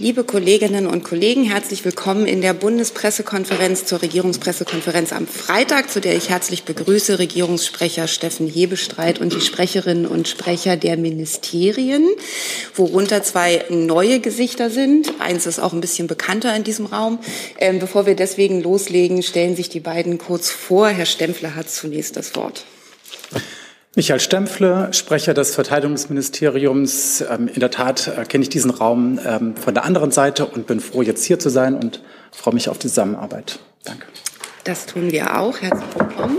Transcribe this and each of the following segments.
Liebe Kolleginnen und Kollegen, herzlich willkommen in der Bundespressekonferenz zur Regierungspressekonferenz am Freitag, zu der ich herzlich begrüße Regierungssprecher Steffen Hebestreit und die Sprecherinnen und Sprecher der Ministerien, worunter zwei neue Gesichter sind. Eins ist auch ein bisschen bekannter in diesem Raum. Ähm, bevor wir deswegen loslegen, stellen sich die beiden kurz vor. Herr Stempfler hat zunächst das Wort. Michael Stempfle, Sprecher des Verteidigungsministeriums. Ähm, in der Tat äh, kenne ich diesen Raum ähm, von der anderen Seite und bin froh, jetzt hier zu sein und freue mich auf die Zusammenarbeit. Danke. Das tun wir auch. Herzlich willkommen.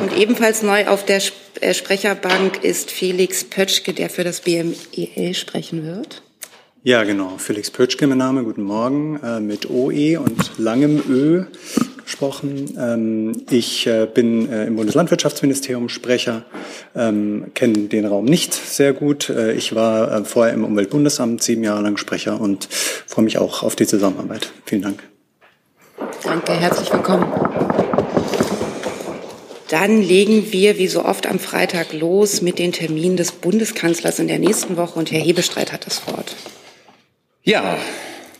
Und ebenfalls neu auf der äh, Sprecherbank ist Felix Pötschke, der für das BMEL sprechen wird. Ja, genau. Felix Pötschke, mein Name. Guten Morgen. Äh, mit OE und langem Ö gesprochen. Ähm, ich äh, bin äh, im Bundeslandwirtschaftsministerium Sprecher, ähm, kenne den Raum nicht sehr gut. Äh, ich war vorher im Umweltbundesamt sieben Jahre lang Sprecher und freue mich auch auf die Zusammenarbeit. Vielen Dank. Danke, herzlich willkommen. Dann legen wir wie so oft am Freitag los mit den Terminen des Bundeskanzlers in der nächsten Woche und Herr Hebestreit hat das Wort. Ja,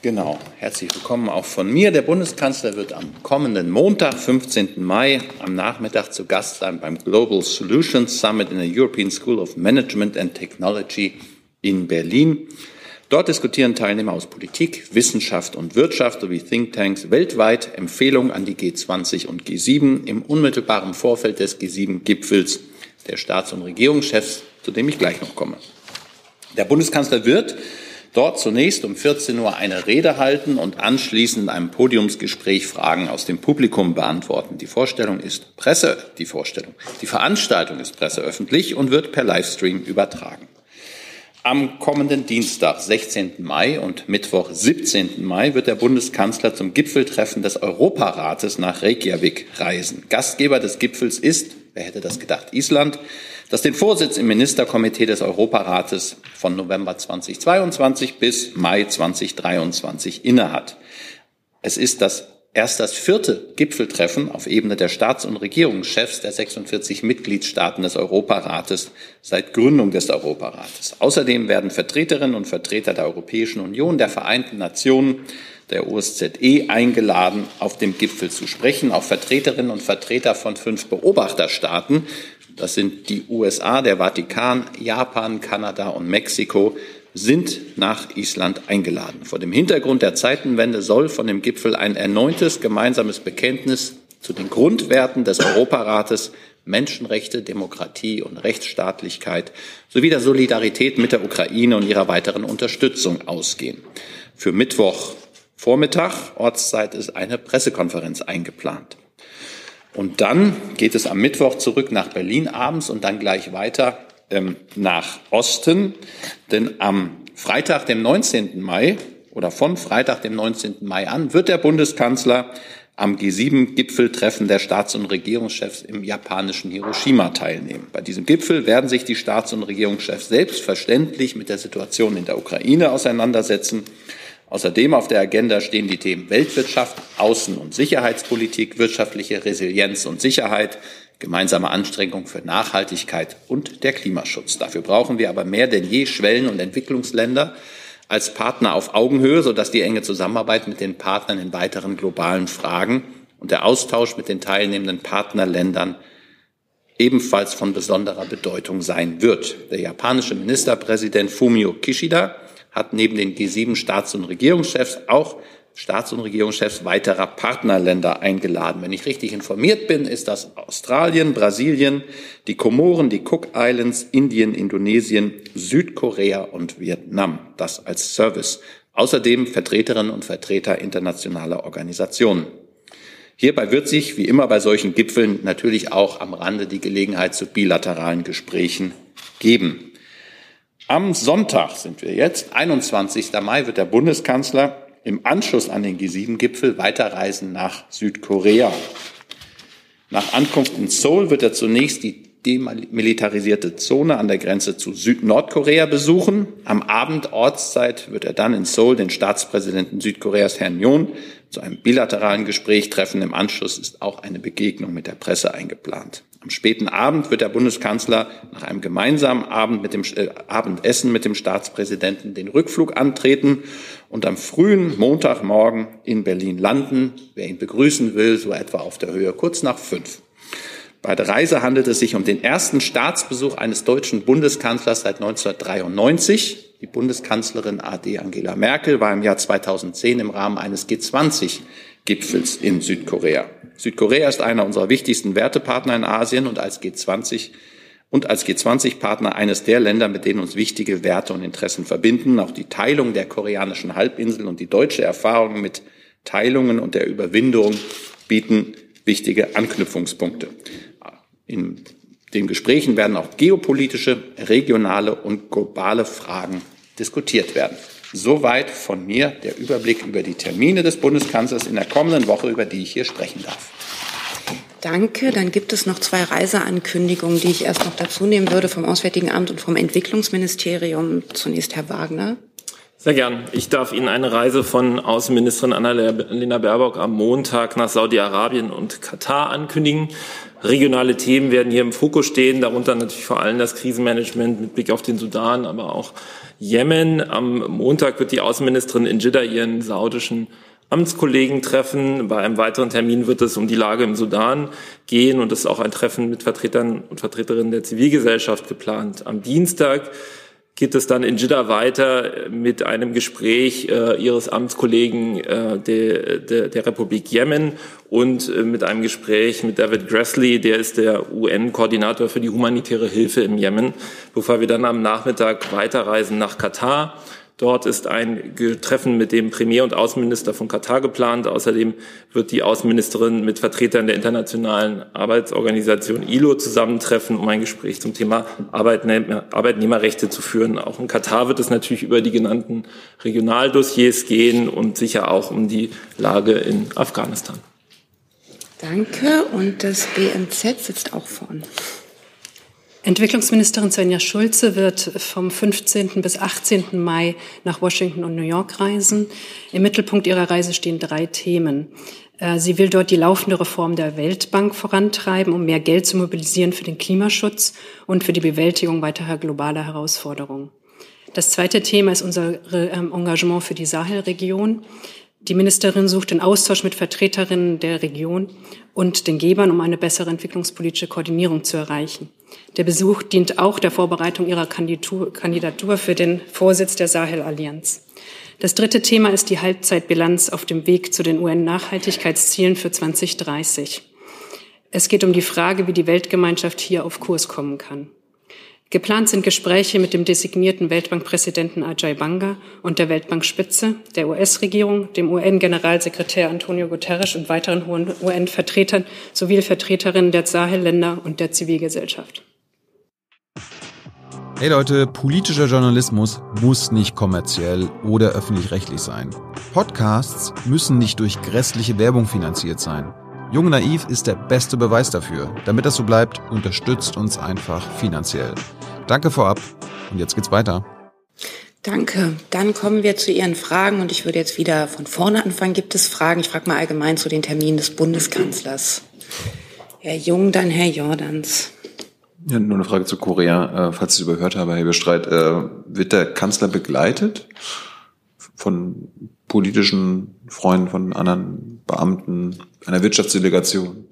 Genau, herzlich willkommen auch von mir. Der Bundeskanzler wird am kommenden Montag, 15. Mai, am Nachmittag zu Gast sein beim Global Solutions Summit in der European School of Management and Technology in Berlin. Dort diskutieren Teilnehmer aus Politik, Wissenschaft und Wirtschaft sowie Thinktanks weltweit Empfehlungen an die G20 und G7 im unmittelbaren Vorfeld des G7-Gipfels der Staats- und Regierungschefs, zu dem ich gleich noch komme. Der Bundeskanzler wird dort zunächst um 14 Uhr eine Rede halten und anschließend in einem Podiumsgespräch Fragen aus dem Publikum beantworten. Die Vorstellung ist Presse, die Vorstellung, die Veranstaltung ist presseöffentlich und wird per Livestream übertragen. Am kommenden Dienstag, 16. Mai und Mittwoch, 17. Mai wird der Bundeskanzler zum Gipfeltreffen des Europarates nach Reykjavik reisen. Gastgeber des Gipfels ist, wer hätte das gedacht, Island das den Vorsitz im Ministerkomitee des Europarates von November 2022 bis Mai 2023 innehat. Es ist das erst das vierte Gipfeltreffen auf Ebene der Staats- und Regierungschefs der 46 Mitgliedstaaten des Europarates seit Gründung des Europarates. Außerdem werden Vertreterinnen und Vertreter der Europäischen Union, der Vereinten Nationen, der OSZE eingeladen, auf dem Gipfel zu sprechen. Auch Vertreterinnen und Vertreter von fünf Beobachterstaaten das sind die USA, der Vatikan, Japan, Kanada und Mexiko, sind nach Island eingeladen. Vor dem Hintergrund der Zeitenwende soll von dem Gipfel ein erneutes gemeinsames Bekenntnis zu den Grundwerten des Europarates Menschenrechte, Demokratie und Rechtsstaatlichkeit sowie der Solidarität mit der Ukraine und ihrer weiteren Unterstützung ausgehen. Für Mittwochvormittag, Ortszeit, ist eine Pressekonferenz eingeplant. Und dann geht es am Mittwoch zurück nach Berlin abends und dann gleich weiter ähm, nach Osten. Denn am Freitag, dem 19. Mai oder von Freitag, dem 19. Mai an, wird der Bundeskanzler am G7-Gipfeltreffen der Staats- und Regierungschefs im japanischen Hiroshima teilnehmen. Bei diesem Gipfel werden sich die Staats- und Regierungschefs selbstverständlich mit der Situation in der Ukraine auseinandersetzen Außerdem auf der Agenda stehen die Themen Weltwirtschaft, Außen- und Sicherheitspolitik, wirtschaftliche Resilienz und Sicherheit, gemeinsame Anstrengung für Nachhaltigkeit und der Klimaschutz. Dafür brauchen wir aber mehr denn je Schwellen- und Entwicklungsländer als Partner auf Augenhöhe, sodass die enge Zusammenarbeit mit den Partnern in weiteren globalen Fragen und der Austausch mit den teilnehmenden Partnerländern ebenfalls von besonderer Bedeutung sein wird. Der japanische Ministerpräsident Fumio Kishida hat neben den G7-Staats- und Regierungschefs auch Staats- und Regierungschefs weiterer Partnerländer eingeladen. Wenn ich richtig informiert bin, ist das Australien, Brasilien, die Komoren, die Cook Islands, Indien, Indonesien, Südkorea und Vietnam. Das als Service. Außerdem Vertreterinnen und Vertreter internationaler Organisationen. Hierbei wird sich, wie immer bei solchen Gipfeln, natürlich auch am Rande die Gelegenheit zu bilateralen Gesprächen geben. Am Sonntag sind wir jetzt, 21. Mai, wird der Bundeskanzler im Anschluss an den G7-Gipfel weiterreisen nach Südkorea. Nach Ankunft in Seoul wird er zunächst die demilitarisierte Zone an der Grenze zu Süd-Nordkorea besuchen. Am Abend Ortszeit wird er dann in Seoul den Staatspräsidenten Südkoreas Herrn Yoon zu einem bilateralen Gespräch treffen. Im Anschluss ist auch eine Begegnung mit der Presse eingeplant. Am späten Abend wird der Bundeskanzler nach einem gemeinsamen Abend mit dem, äh, Abendessen mit dem Staatspräsidenten den Rückflug antreten und am frühen Montagmorgen in Berlin landen. Wer ihn begrüßen will, so etwa auf der Höhe kurz nach fünf. Bei der Reise handelt es sich um den ersten Staatsbesuch eines deutschen Bundeskanzlers seit 1993. Die Bundeskanzlerin AD Angela Merkel war im Jahr 2010 im Rahmen eines G20-Gipfels in Südkorea. Südkorea ist einer unserer wichtigsten Wertepartner in Asien und als G20 und als G20-Partner eines der Länder, mit denen uns wichtige Werte und Interessen verbinden. Auch die Teilung der koreanischen Halbinsel und die deutsche Erfahrung mit Teilungen und der Überwindung bieten wichtige Anknüpfungspunkte. In den Gesprächen werden auch geopolitische, regionale und globale Fragen diskutiert werden. Soweit von mir der Überblick über die Termine des Bundeskanzlers in der kommenden Woche, über die ich hier sprechen darf. Danke. Dann gibt es noch zwei Reiseankündigungen, die ich erst noch dazu nehmen würde vom Auswärtigen Amt und vom Entwicklungsministerium. Zunächst Herr Wagner. Sehr gern. Ich darf Ihnen eine Reise von Außenministerin Annalena Baerbock am Montag nach Saudi-Arabien und Katar ankündigen. Regionale Themen werden hier im Fokus stehen, darunter natürlich vor allem das Krisenmanagement mit Blick auf den Sudan, aber auch Jemen. Am Montag wird die Außenministerin in Jeddah ihren saudischen Amtskollegen treffen. Bei einem weiteren Termin wird es um die Lage im Sudan gehen und es ist auch ein Treffen mit Vertretern und Vertreterinnen der Zivilgesellschaft geplant. Am Dienstag geht es dann in Jeddah weiter mit einem Gespräch äh, Ihres Amtskollegen äh, de, de, der Republik Jemen und äh, mit einem Gespräch mit David Grassley, der ist der UN-Koordinator für die humanitäre Hilfe im Jemen, bevor wir dann am Nachmittag weiterreisen nach Katar Dort ist ein Treffen mit dem Premier und Außenminister von Katar geplant. Außerdem wird die Außenministerin mit Vertretern der Internationalen Arbeitsorganisation ILO zusammentreffen, um ein Gespräch zum Thema Arbeitnehmer, Arbeitnehmerrechte zu führen. Auch in Katar wird es natürlich über die genannten Regionaldossiers gehen und sicher auch um die Lage in Afghanistan. Danke. Und das BMZ sitzt auch vorne. Entwicklungsministerin Svenja Schulze wird vom 15. bis 18. Mai nach Washington und New York reisen. Im Mittelpunkt ihrer Reise stehen drei Themen. Äh, sie will dort die laufende Reform der Weltbank vorantreiben, um mehr Geld zu mobilisieren für den Klimaschutz und für die Bewältigung weiterer globaler Herausforderungen. Das zweite Thema ist unser ähm, Engagement für die Sahelregion. Die Ministerin sucht den Austausch mit Vertreterinnen der Region und den Gebern, um eine bessere entwicklungspolitische Koordinierung zu erreichen. Der Besuch dient auch der Vorbereitung ihrer Kandidatur für den Vorsitz der Sahel-Allianz. Das dritte Thema ist die Halbzeitbilanz auf dem Weg zu den UN-Nachhaltigkeitszielen für 2030. Es geht um die Frage, wie die Weltgemeinschaft hier auf Kurs kommen kann. Geplant sind Gespräche mit dem designierten Weltbankpräsidenten Ajay Banga und der Weltbankspitze, der US-Regierung, dem UN-Generalsekretär Antonio Guterres und weiteren hohen UN-Vertretern sowie Vertreterinnen der Sahelländer und der Zivilgesellschaft. Hey Leute, politischer Journalismus muss nicht kommerziell oder öffentlich-rechtlich sein. Podcasts müssen nicht durch grässliche Werbung finanziert sein. Jung Naiv ist der beste Beweis dafür. Damit das so bleibt, unterstützt uns einfach finanziell. Danke vorab und jetzt geht's weiter. Danke. Dann kommen wir zu Ihren Fragen und ich würde jetzt wieder von vorne anfangen. Gibt es Fragen? Ich frage mal allgemein zu den Terminen des Bundeskanzlers. Herr Jung, dann Herr Jordans. Ja, nur eine Frage zu Korea. Äh, falls ich es überhört habe, Herr Bestreit, äh, wird der Kanzler begleitet von politischen Freunden, von anderen Beamten, einer Wirtschaftsdelegation?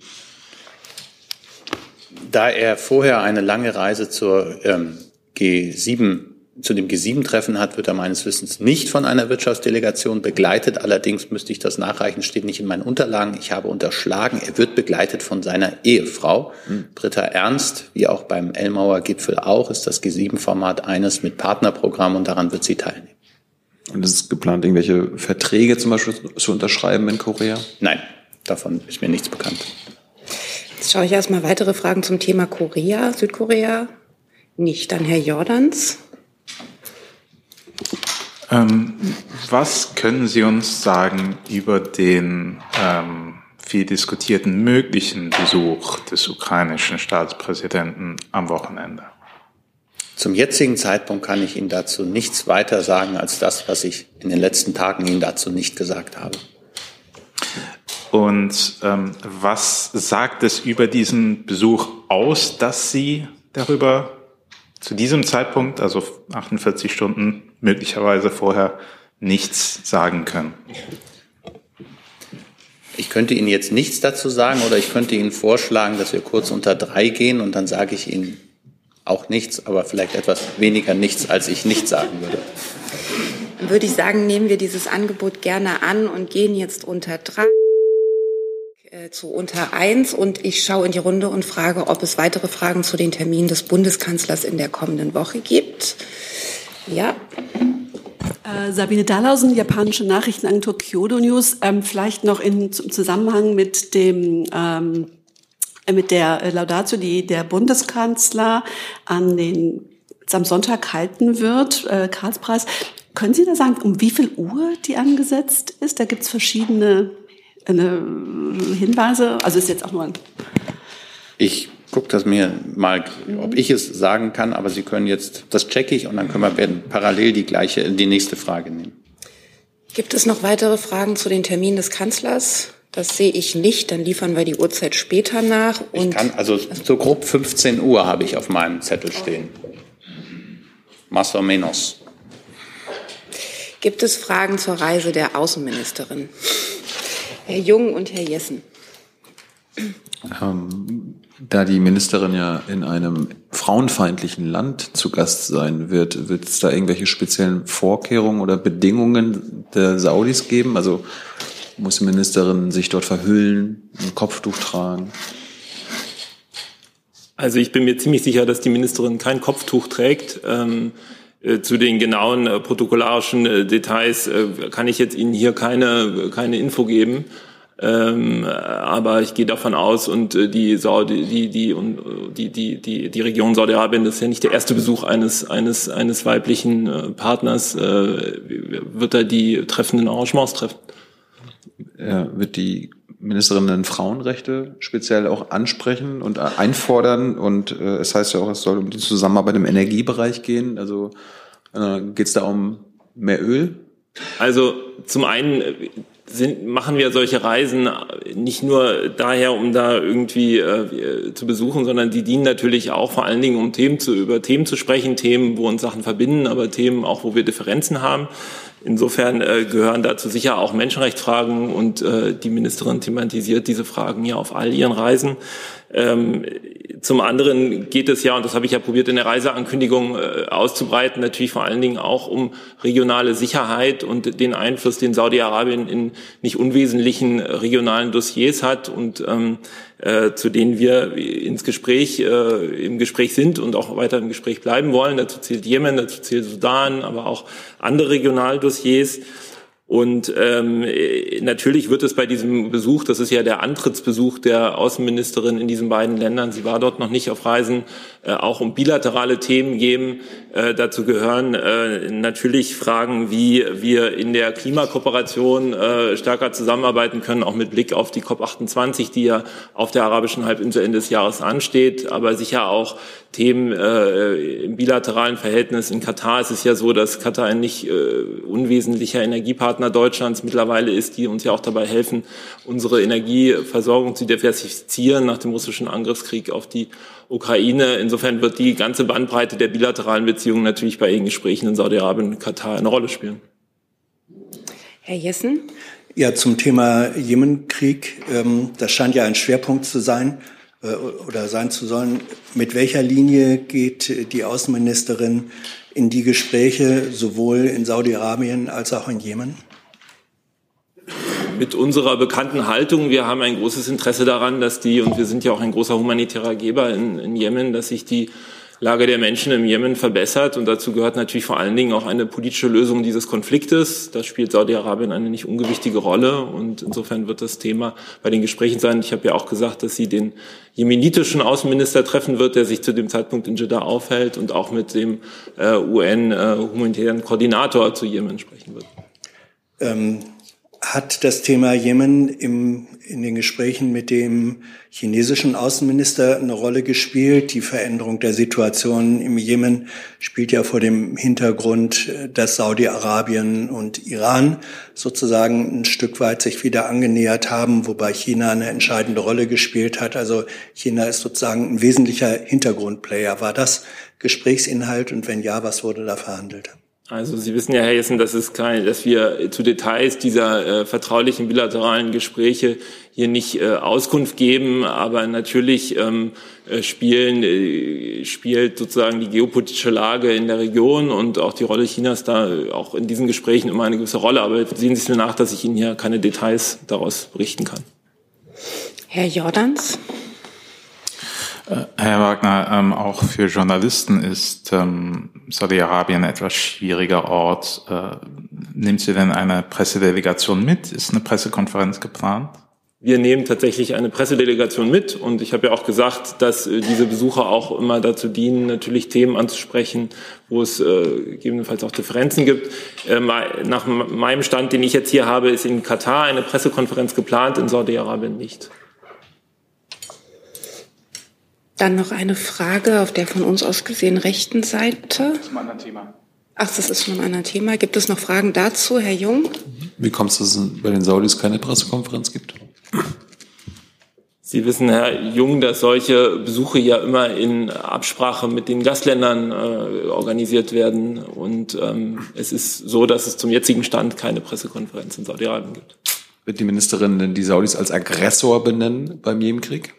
Da er vorher eine lange Reise zur ähm, G7 zu dem G7-Treffen hat, wird er meines Wissens nicht von einer Wirtschaftsdelegation begleitet. Allerdings müsste ich das nachreichen, steht nicht in meinen Unterlagen. Ich habe unterschlagen, er wird begleitet von seiner Ehefrau, hm. Britta Ernst, wie auch beim Elmauer Gipfel auch, ist das G7-Format eines mit Partnerprogramm und daran wird sie teilnehmen. Und ist es geplant, irgendwelche Verträge zum Beispiel zu unterschreiben in Korea? Nein, davon ist mir nichts bekannt. Jetzt schaue ich erstmal weitere Fragen zum Thema Korea, Südkorea. Nicht an Herr Jordans. Ähm, was können Sie uns sagen über den ähm, viel diskutierten möglichen Besuch des ukrainischen Staatspräsidenten am Wochenende? Zum jetzigen Zeitpunkt kann ich Ihnen dazu nichts weiter sagen als das, was ich in den letzten Tagen Ihnen dazu nicht gesagt habe. Und ähm, was sagt es über diesen Besuch aus, dass Sie darüber zu diesem Zeitpunkt, also 48 Stunden möglicherweise vorher, nichts sagen können? Ich könnte Ihnen jetzt nichts dazu sagen oder ich könnte Ihnen vorschlagen, dass wir kurz unter drei gehen und dann sage ich Ihnen auch nichts, aber vielleicht etwas weniger nichts, als ich nicht sagen würde. Dann würde ich sagen, nehmen wir dieses Angebot gerne an und gehen jetzt unter drei zu unter eins und ich schaue in die Runde und frage, ob es weitere Fragen zu den Terminen des Bundeskanzlers in der kommenden Woche gibt. Ja. Äh, Sabine Dahlhausen, japanische Nachrichtenagentur Kyodo News. Ähm, vielleicht noch in zum Zusammenhang mit dem ähm, mit der Laudatio, die der Bundeskanzler an den am Sonntag halten wird, äh, Karlspreis. Können Sie da sagen, um wie viel Uhr die angesetzt ist? Da gibt es verschiedene äh, Hinweise. Also ist jetzt auch nur ein. Ich gucke das mir mal, ob ich es sagen kann, aber Sie können jetzt, das checke ich und dann können wir werden parallel die gleiche, die nächste Frage nehmen. Gibt es noch weitere Fragen zu den Terminen des Kanzlers? Das sehe ich nicht. Dann liefern wir die Uhrzeit später nach. ich kann, also so grob 15 Uhr habe ich auf meinem Zettel stehen. Más o menos. Gibt es Fragen zur Reise der Außenministerin? Herr Jung und Herr Jessen. Ähm, da die Ministerin ja in einem frauenfeindlichen Land zu Gast sein wird, wird es da irgendwelche speziellen Vorkehrungen oder Bedingungen der Saudis geben? Also muss die Ministerin sich dort verhüllen, ein Kopftuch tragen? Also ich bin mir ziemlich sicher, dass die Ministerin kein Kopftuch trägt. Ähm, äh, zu den genauen äh, protokollarischen äh, Details äh, kann ich jetzt Ihnen hier keine, keine Info geben. Ähm, aber ich gehe davon aus und äh, die Saudi, die die und äh, die die die die Region Saudi-Arabien das ist ja nicht der erste Besuch eines eines eines weiblichen äh, Partners äh, wird da die treffenden Arrangements treffen. Ja, wird die Ministerin dann Frauenrechte speziell auch ansprechen und einfordern. Und äh, es heißt ja auch, es soll um die Zusammenarbeit im Energiebereich gehen. Also äh, geht es da um mehr Öl? Also zum einen sind, machen wir solche Reisen nicht nur daher, um da irgendwie äh, zu besuchen, sondern die dienen natürlich auch vor allen Dingen, um Themen zu, über Themen zu sprechen, Themen, wo uns Sachen verbinden, aber Themen auch, wo wir Differenzen haben. Insofern äh, gehören dazu sicher auch Menschenrechtsfragen und äh, die Ministerin thematisiert diese Fragen ja auf all ihren Reisen. Ähm, zum anderen geht es ja, und das habe ich ja probiert in der Reiseankündigung äh, auszubreiten, natürlich vor allen Dingen auch um regionale Sicherheit und den Einfluss, den Saudi-Arabien in nicht unwesentlichen regionalen Dossiers hat und ähm, äh, zu denen wir ins Gespräch, äh, im Gespräch sind und auch weiter im Gespräch bleiben wollen. Dazu zählt Jemen, dazu zählt Sudan, aber auch andere Regionaldossiers. Und ähm, natürlich wird es bei diesem Besuch, das ist ja der Antrittsbesuch der Außenministerin in diesen beiden Ländern, sie war dort noch nicht auf Reisen, äh, auch um bilaterale Themen geben. Äh, dazu gehören äh, natürlich Fragen, wie wir in der Klimakooperation äh, stärker zusammenarbeiten können, auch mit Blick auf die COP28, die ja auf der arabischen Halbinsel Ende des Jahres ansteht, aber sicher auch Themen äh, im bilateralen Verhältnis. In Katar ist es ja so, dass Katar ein nicht äh, unwesentlicher Energiepartner Deutschlands mittlerweile ist, die uns ja auch dabei helfen, unsere Energieversorgung zu diversifizieren nach dem russischen Angriffskrieg auf die Ukraine. Insofern wird die ganze Bandbreite der bilateralen Beziehungen natürlich bei den Gesprächen in Saudi-Arabien und Katar eine Rolle spielen. Herr Jessen? Ja, zum Thema Jemenkrieg. Ähm, das scheint ja ein Schwerpunkt zu sein äh, oder sein zu sollen. Mit welcher Linie geht die Außenministerin in die Gespräche sowohl in Saudi-Arabien als auch in Jemen? Mit unserer bekannten Haltung, wir haben ein großes Interesse daran, dass die, und wir sind ja auch ein großer humanitärer Geber in, in Jemen, dass sich die Lage der Menschen im Jemen verbessert. Und dazu gehört natürlich vor allen Dingen auch eine politische Lösung dieses Konfliktes. Da spielt Saudi-Arabien eine nicht ungewichtige Rolle. Und insofern wird das Thema bei den Gesprächen sein. Ich habe ja auch gesagt, dass sie den jemenitischen Außenminister treffen wird, der sich zu dem Zeitpunkt in Jeddah aufhält und auch mit dem äh, UN-humanitären äh, Koordinator zu Jemen sprechen wird. Ähm hat das Thema Jemen im, in den Gesprächen mit dem chinesischen Außenminister eine Rolle gespielt. Die Veränderung der Situation im Jemen spielt ja vor dem Hintergrund, dass Saudi-Arabien und Iran sozusagen ein Stück weit sich wieder angenähert haben, wobei China eine entscheidende Rolle gespielt hat. Also China ist sozusagen ein wesentlicher Hintergrundplayer. War das Gesprächsinhalt und wenn ja, was wurde da verhandelt? Also Sie wissen ja, Herr Jessen, dass, es kein, dass wir zu Details dieser äh, vertraulichen bilateralen Gespräche hier nicht äh, Auskunft geben, aber natürlich ähm, äh, spielen, äh, spielt sozusagen die geopolitische Lage in der Region und auch die Rolle Chinas da äh, auch in diesen Gesprächen immer eine gewisse Rolle. Aber sehen Sie es mir nach, dass ich Ihnen hier keine Details daraus berichten kann. Herr Jordans. Äh, Herr Wagner, ähm, auch für Journalisten ist ähm, Saudi-Arabien ein etwas schwieriger Ort. Äh, nimmt Sie denn eine Pressedelegation mit? Ist eine Pressekonferenz geplant? Wir nehmen tatsächlich eine Pressedelegation mit und ich habe ja auch gesagt, dass äh, diese Besucher auch immer dazu dienen, natürlich Themen anzusprechen, wo es gegebenenfalls auch Differenzen gibt. Nach meinem Stand, den ich jetzt hier habe, ist in Katar eine Pressekonferenz geplant, in Saudi-Arabien nicht. Dann noch eine Frage auf der von uns aus gesehen rechten Seite. Das ist ein anderes Thema. Ach, das ist schon ein anderes Thema. Gibt es noch Fragen dazu, Herr Jung? Wie kommt es, dass es bei den Saudis keine Pressekonferenz gibt? Sie wissen, Herr Jung, dass solche Besuche ja immer in Absprache mit den Gastländern äh, organisiert werden. Und ähm, es ist so, dass es zum jetzigen Stand keine Pressekonferenz in Saudi-Arabien gibt. Wird die Ministerin denn die Saudis als Aggressor benennen beim Jemenkrieg?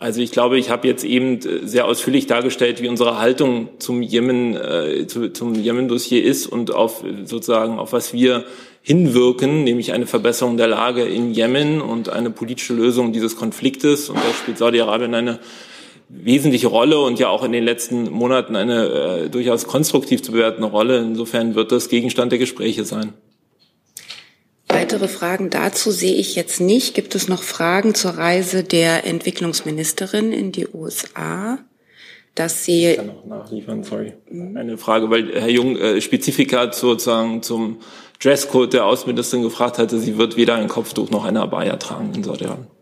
Also ich glaube, ich habe jetzt eben sehr ausführlich dargestellt, wie unsere Haltung zum Jemen, äh, zu, zum Jemen-Dossier ist und auf sozusagen auf was wir hinwirken, nämlich eine Verbesserung der Lage in Jemen und eine politische Lösung dieses Konfliktes. Und da spielt Saudi-Arabien eine wesentliche Rolle und ja auch in den letzten Monaten eine äh, durchaus konstruktiv zu bewertende Rolle. Insofern wird das Gegenstand der Gespräche sein. Weitere Fragen dazu sehe ich jetzt nicht. Gibt es noch Fragen zur Reise der Entwicklungsministerin in die USA? Das sehe ich kann noch nachliefern, sorry. Eine Frage, weil Herr Jung äh, Spezifika sozusagen zum Dresscode der Außenministerin gefragt hatte. Sie wird weder ein Kopftuch noch eine Abaya tragen in Saudi-Arabien.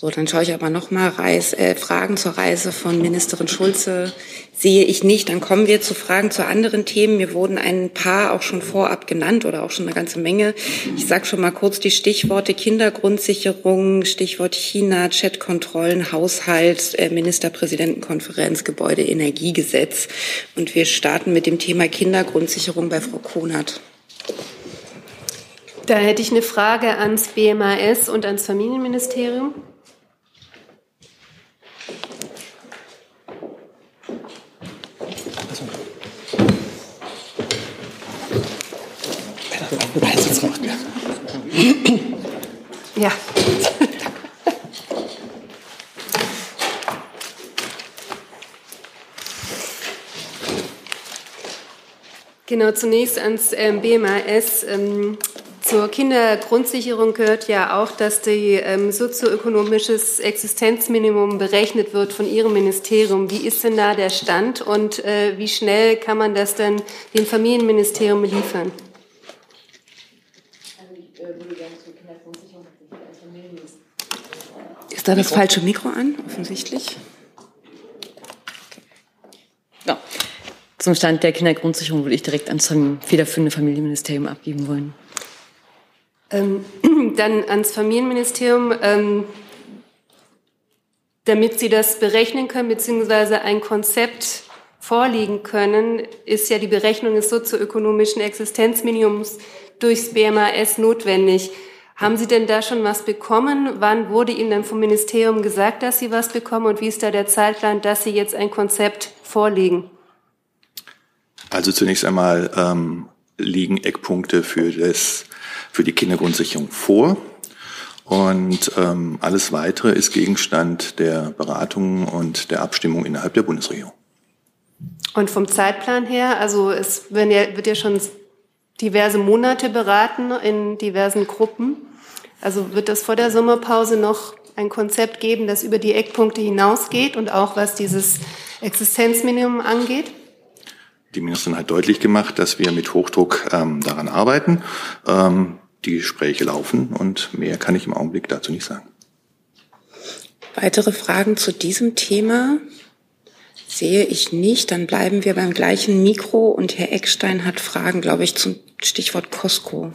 So, dann schaue ich aber nochmal äh, Fragen zur Reise von Ministerin Schulze sehe ich nicht. Dann kommen wir zu Fragen zu anderen Themen. Mir wurden ein paar auch schon vorab genannt oder auch schon eine ganze Menge. Ich sage schon mal kurz die Stichworte Kindergrundsicherung, Stichwort China, Chatkontrollen, Haushalt, äh, Ministerpräsidentenkonferenz, Gebäude, Energiegesetz. Und wir starten mit dem Thema Kindergrundsicherung bei Frau Konert. Da hätte ich eine Frage ans BMAS und ans Familienministerium. Ja. Genau, zunächst ans ähm, BMAS. Ähm, zur Kindergrundsicherung gehört ja auch, dass die ähm, sozioökonomisches Existenzminimum berechnet wird von Ihrem Ministerium. Wie ist denn da der Stand und äh, wie schnell kann man das dann dem Familienministerium liefern? Ist da das falsche Mikro an, offensichtlich? Ja. Zum Stand der Kindergrundsicherung würde ich direkt ans federführende Familienministerium abgeben wollen. Ähm, dann ans Familienministerium, ähm, damit Sie das berechnen können, beziehungsweise ein Konzept vorlegen können, ist ja die Berechnung des sozioökonomischen Existenzminimums durchs BMAS notwendig. Haben Sie denn da schon was bekommen? Wann wurde Ihnen dann vom Ministerium gesagt, dass Sie was bekommen? Und wie ist da der Zeitplan, dass Sie jetzt ein Konzept vorlegen? Also zunächst einmal ähm, liegen Eckpunkte für, das, für die Kindergrundsicherung vor. Und ähm, alles Weitere ist Gegenstand der Beratungen und der Abstimmung innerhalb der Bundesregierung. Und vom Zeitplan her, also es wird ja, wird ja schon diverse Monate beraten in diversen Gruppen. Also wird es vor der Sommerpause noch ein Konzept geben, das über die Eckpunkte hinausgeht und auch was dieses Existenzminimum angeht? die Ministerin hat deutlich gemacht, dass wir mit Hochdruck ähm, daran arbeiten. Ähm, die Gespräche laufen und mehr kann ich im Augenblick dazu nicht sagen. Weitere Fragen zu diesem Thema sehe ich nicht. Dann bleiben wir beim gleichen Mikro und Herr Eckstein hat Fragen, glaube ich, zum Stichwort Costco.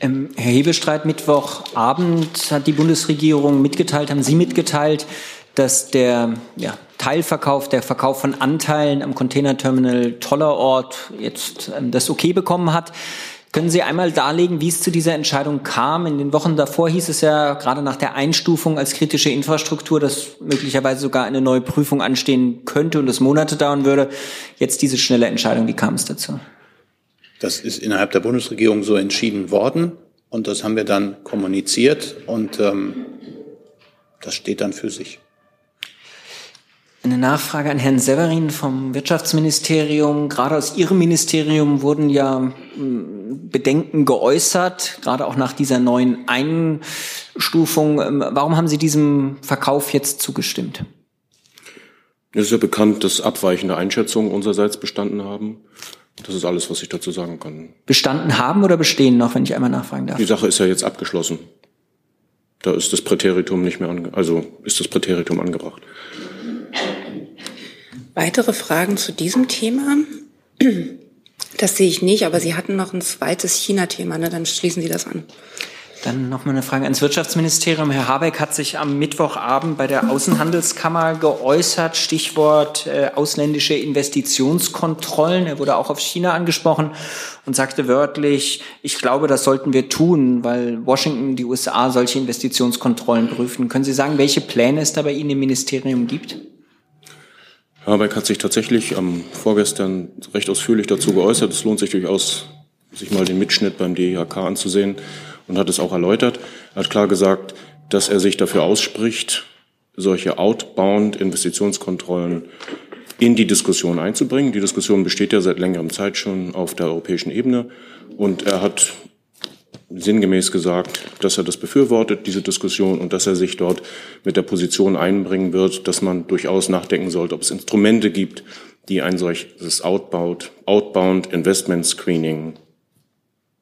Ähm, Herr Hebestreit, Mittwochabend hat die Bundesregierung mitgeteilt, haben Sie mitgeteilt, dass der ja, Teilverkauf, der Verkauf von Anteilen am Containerterminal Tollerort jetzt ähm, das Okay bekommen hat. Können Sie einmal darlegen, wie es zu dieser Entscheidung kam? In den Wochen davor hieß es ja gerade nach der Einstufung als kritische Infrastruktur, dass möglicherweise sogar eine neue Prüfung anstehen könnte und es Monate dauern würde. Jetzt diese schnelle Entscheidung, wie kam es dazu? Das ist innerhalb der Bundesregierung so entschieden worden und das haben wir dann kommuniziert und ähm, das steht dann für sich. Eine Nachfrage an Herrn Severin vom Wirtschaftsministerium. Gerade aus Ihrem Ministerium wurden ja hm, Bedenken geäußert, gerade auch nach dieser neuen Einstufung. Ähm, warum haben Sie diesem Verkauf jetzt zugestimmt? Es ist ja bekannt, dass abweichende Einschätzungen unsererseits bestanden haben. Das ist alles, was ich dazu sagen kann. Bestanden haben oder bestehen noch, wenn ich einmal nachfragen darf? Die Sache ist ja jetzt abgeschlossen. Da ist das Präteritum nicht mehr ange also ist das Präteritum angebracht. Weitere Fragen zu diesem Thema? Das sehe ich nicht, aber Sie hatten noch ein zweites China-Thema, ne? dann schließen Sie das an. Dann noch mal eine Frage ans Wirtschaftsministerium. Herr Habeck hat sich am Mittwochabend bei der Außenhandelskammer geäußert. Stichwort äh, ausländische Investitionskontrollen. Er wurde auch auf China angesprochen und sagte wörtlich, ich glaube, das sollten wir tun, weil Washington, die USA solche Investitionskontrollen prüfen. Können Sie sagen, welche Pläne es da bei Ihnen im Ministerium gibt? Habeck hat sich tatsächlich am vorgestern recht ausführlich dazu geäußert. Es lohnt sich durchaus, sich mal den Mitschnitt beim DIHK anzusehen und hat es auch erläutert. Er hat klar gesagt, dass er sich dafür ausspricht, solche Outbound-Investitionskontrollen in die Diskussion einzubringen. Die Diskussion besteht ja seit längerem Zeit schon auf der europäischen Ebene. Und er hat sinngemäß gesagt, dass er das befürwortet, diese Diskussion, und dass er sich dort mit der Position einbringen wird, dass man durchaus nachdenken sollte, ob es Instrumente gibt, die ein solches Outbound, Outbound Investment Screening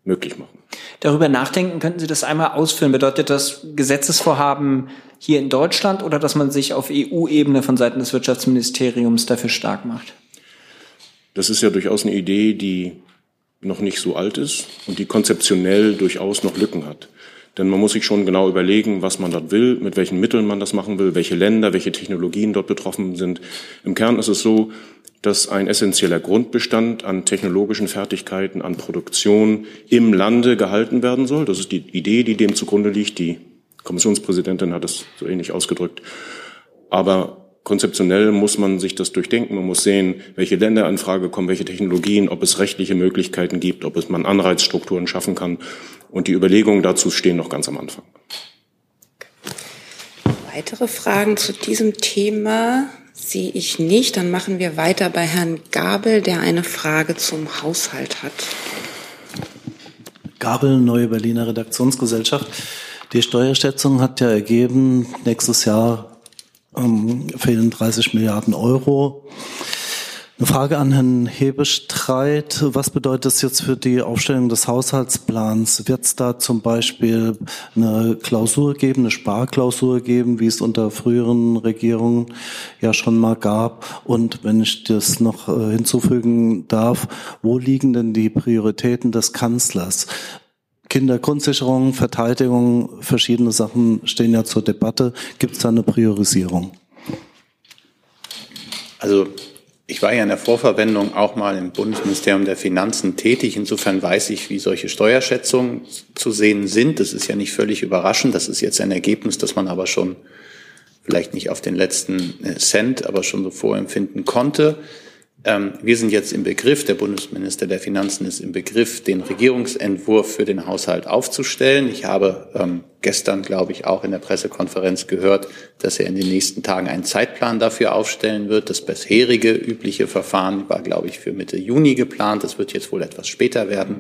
möglich machen. Darüber nachdenken, könnten Sie das einmal ausführen? Bedeutet das Gesetzesvorhaben hier in Deutschland oder dass man sich auf EU-Ebene von Seiten des Wirtschaftsministeriums dafür stark macht? Das ist ja durchaus eine Idee, die noch nicht so alt ist und die konzeptionell durchaus noch Lücken hat. Denn man muss sich schon genau überlegen, was man dort will, mit welchen Mitteln man das machen will, welche Länder, welche Technologien dort betroffen sind. Im Kern ist es so, dass ein essentieller Grundbestand an technologischen Fertigkeiten, an Produktion im Lande gehalten werden soll. Das ist die Idee, die dem zugrunde liegt. Die Kommissionspräsidentin hat es so ähnlich ausgedrückt. Aber konzeptionell muss man sich das durchdenken. Man muss sehen, welche Länder in Frage kommen, welche Technologien, ob es rechtliche Möglichkeiten gibt, ob es man Anreizstrukturen schaffen kann. Und die Überlegungen dazu stehen noch ganz am Anfang. Weitere Fragen zu diesem Thema sehe ich nicht. Dann machen wir weiter bei Herrn Gabel, der eine Frage zum Haushalt hat. Gabel, Neue Berliner Redaktionsgesellschaft. Die Steuerschätzung hat ja ergeben, nächstes Jahr ähm, fehlen 30 Milliarden Euro. Eine Frage an Herrn Hebestreit. Was bedeutet das jetzt für die Aufstellung des Haushaltsplans? Wird es da zum Beispiel eine Klausur geben, eine Sparklausur geben, wie es unter früheren Regierungen ja schon mal gab? Und wenn ich das noch äh, hinzufügen darf, wo liegen denn die Prioritäten des Kanzlers? Kindergrundsicherung, Verteidigung, verschiedene Sachen stehen ja zur Debatte. Gibt es da eine Priorisierung? Also ich war ja in der Vorverwendung auch mal im Bundesministerium der Finanzen tätig. Insofern weiß ich, wie solche Steuerschätzungen zu sehen sind. Das ist ja nicht völlig überraschend. Das ist jetzt ein Ergebnis, das man aber schon vielleicht nicht auf den letzten äh, Cent, aber schon so vorempfinden konnte. Ähm, wir sind jetzt im Begriff, der Bundesminister der Finanzen ist im Begriff, den Regierungsentwurf für den Haushalt aufzustellen. Ich habe ähm, gestern, glaube ich, auch in der Pressekonferenz gehört, dass er in den nächsten Tagen einen Zeitplan dafür aufstellen wird. Das bisherige übliche Verfahren war, glaube ich, für Mitte Juni geplant. Das wird jetzt wohl etwas später werden.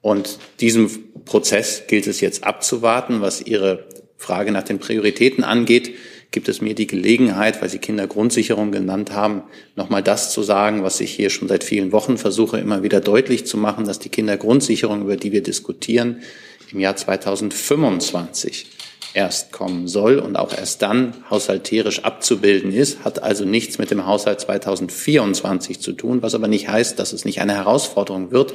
Und diesem Prozess gilt es jetzt abzuwarten, was Ihre Frage nach den Prioritäten angeht gibt es mir die Gelegenheit, weil Sie Kindergrundsicherung genannt haben, nochmal das zu sagen, was ich hier schon seit vielen Wochen versuche, immer wieder deutlich zu machen, dass die Kindergrundsicherung, über die wir diskutieren, im Jahr 2025 erst kommen soll und auch erst dann haushalterisch abzubilden ist, hat also nichts mit dem Haushalt 2024 zu tun, was aber nicht heißt, dass es nicht eine Herausforderung wird,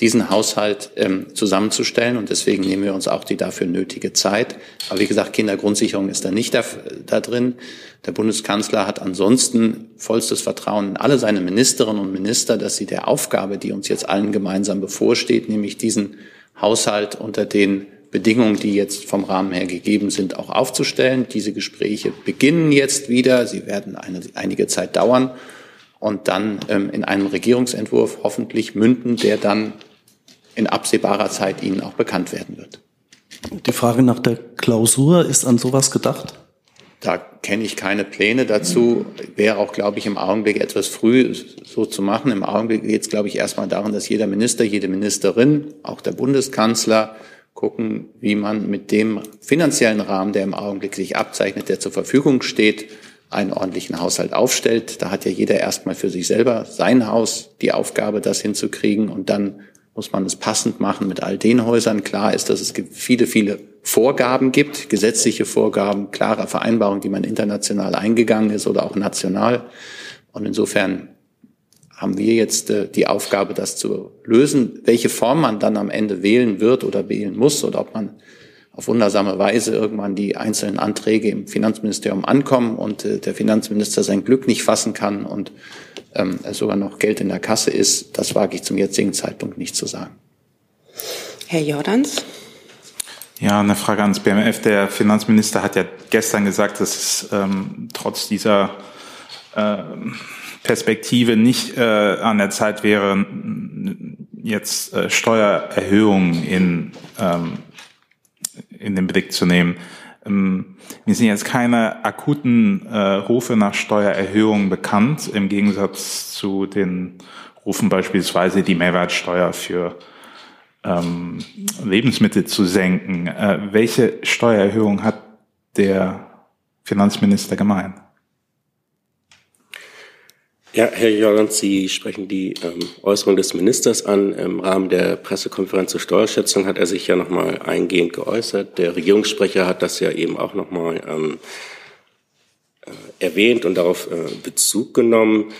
diesen Haushalt ähm, zusammenzustellen. Und deswegen nehmen wir uns auch die dafür nötige Zeit. Aber wie gesagt, Kindergrundsicherung ist da nicht da, da drin. Der Bundeskanzler hat ansonsten vollstes Vertrauen in alle seine Ministerinnen und Minister, dass sie der Aufgabe, die uns jetzt allen gemeinsam bevorsteht, nämlich diesen Haushalt unter den Bedingungen, die jetzt vom Rahmen her gegeben sind, auch aufzustellen. Diese Gespräche beginnen jetzt wieder. Sie werden eine, einige Zeit dauern und dann ähm, in einem Regierungsentwurf hoffentlich münden, der dann in absehbarer Zeit Ihnen auch bekannt werden wird. Die Frage nach der Klausur ist an sowas gedacht? Da kenne ich keine Pläne dazu. Wäre auch, glaube ich, im Augenblick etwas früh so zu machen. Im Augenblick geht es, glaube ich, erstmal darum, dass jeder Minister, jede Ministerin, auch der Bundeskanzler, gucken, wie man mit dem finanziellen Rahmen, der im Augenblick sich abzeichnet, der zur Verfügung steht, einen ordentlichen Haushalt aufstellt. Da hat ja jeder erstmal für sich selber sein Haus die Aufgabe, das hinzukriegen. Und dann muss man es passend machen mit all den Häusern. Klar ist, dass es viele, viele Vorgaben gibt, gesetzliche Vorgaben, klare Vereinbarungen, die man international eingegangen ist oder auch national. Und insofern haben wir jetzt äh, die Aufgabe, das zu lösen. Welche Form man dann am Ende wählen wird oder wählen muss oder ob man auf wundersame Weise irgendwann die einzelnen Anträge im Finanzministerium ankommen und äh, der Finanzminister sein Glück nicht fassen kann und ähm, sogar noch Geld in der Kasse ist, das wage ich zum jetzigen Zeitpunkt nicht zu sagen. Herr Jordans. Ja, eine Frage ans BMF. Der Finanzminister hat ja gestern gesagt, dass es ähm, trotz dieser äh, Perspektive nicht äh, an der Zeit wäre, jetzt äh, Steuererhöhungen in ähm, in den Blick zu nehmen. Ähm, mir sind jetzt keine akuten äh, Rufe nach Steuererhöhungen bekannt, im Gegensatz zu den Rufen beispielsweise die Mehrwertsteuer für ähm, Lebensmittel zu senken. Äh, welche Steuererhöhung hat der Finanzminister gemeint? Ja, Herr Jorgens, Sie sprechen die ähm, Äußerung des Ministers an. Im Rahmen der Pressekonferenz zur Steuerschätzung hat er sich ja nochmal eingehend geäußert. Der Regierungssprecher hat das ja eben auch nochmal ähm, äh, erwähnt und darauf äh, Bezug genommen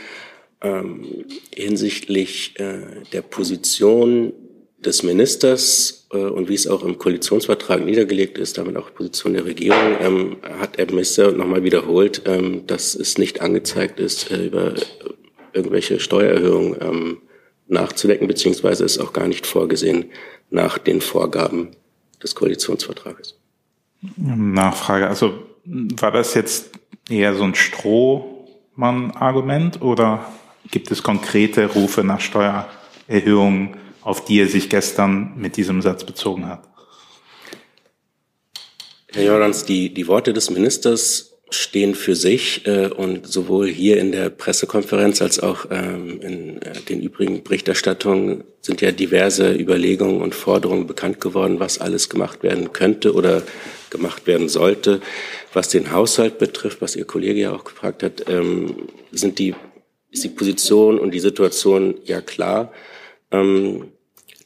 ähm, hinsichtlich äh, der Position des Ministers äh, und wie es auch im Koalitionsvertrag niedergelegt ist, damit auch Position der Regierung, ähm, hat der Minister nochmal wiederholt, ähm, dass es nicht angezeigt ist, äh, über irgendwelche Steuererhöhungen ähm, nachzudenken, beziehungsweise ist auch gar nicht vorgesehen nach den Vorgaben des Koalitionsvertrages. Nachfrage, also war das jetzt eher so ein Strohmann-Argument oder gibt es konkrete Rufe nach Steuererhöhungen? Auf die er sich gestern mit diesem Satz bezogen hat. Herr Jordans, die, die Worte des Ministers stehen für sich äh, und sowohl hier in der Pressekonferenz als auch ähm, in äh, den übrigen Berichterstattungen sind ja diverse Überlegungen und Forderungen bekannt geworden, was alles gemacht werden könnte oder gemacht werden sollte. Was den Haushalt betrifft, was Ihr Kollege ja auch gefragt hat, ähm, sind die, ist die Position und die Situation ja klar. Ähm,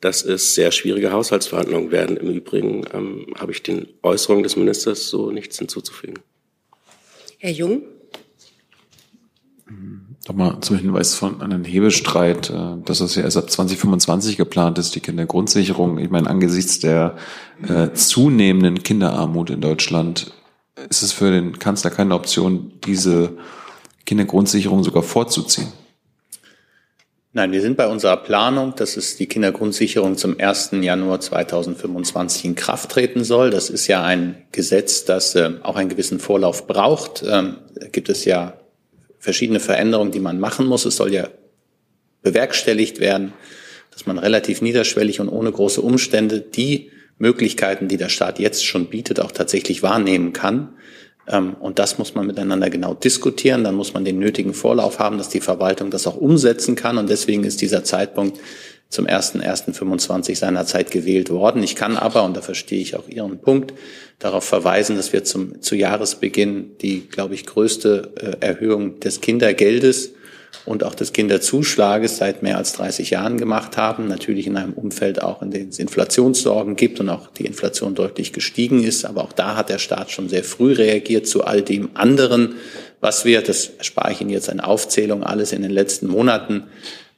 dass es sehr schwierige Haushaltsverhandlungen werden. Im Übrigen ähm, habe ich den Äußerungen des Ministers so nichts hinzuzufügen. Herr Jung? Nochmal zum Hinweis von einem Hebestreit, äh, dass das ja erst ab 2025 geplant ist, die Kindergrundsicherung. Ich meine, angesichts der äh, zunehmenden Kinderarmut in Deutschland ist es für den Kanzler keine Option, diese Kindergrundsicherung sogar vorzuziehen. Nein, wir sind bei unserer Planung, dass es die Kindergrundsicherung zum 1. Januar 2025 in Kraft treten soll. Das ist ja ein Gesetz, das äh, auch einen gewissen Vorlauf braucht. Ähm, da gibt es ja verschiedene Veränderungen, die man machen muss. Es soll ja bewerkstelligt werden, dass man relativ niederschwellig und ohne große Umstände die Möglichkeiten, die der Staat jetzt schon bietet, auch tatsächlich wahrnehmen kann. Ähm, und das muss man miteinander genau diskutieren. Dann muss man den nötigen Vorlauf haben, dass die Verwaltung das auch umsetzen kann. Und deswegen ist dieser Zeitpunkt zum 1.1.25 seinerzeit gewählt worden. Ich kann aber, und da verstehe ich auch Ihren Punkt, darauf verweisen, dass wir zum, zu Jahresbeginn die, glaube ich, größte äh, Erhöhung des Kindergeldes und auch des Kinderzuschlages seit mehr als 30 Jahren gemacht haben. Natürlich in einem Umfeld auch, in dem es Inflationssorgen gibt und auch die Inflation deutlich gestiegen ist. Aber auch da hat der Staat schon sehr früh reagiert zu all dem anderen, was wir, das spare ich Ihnen jetzt eine Aufzählung, alles in den letzten Monaten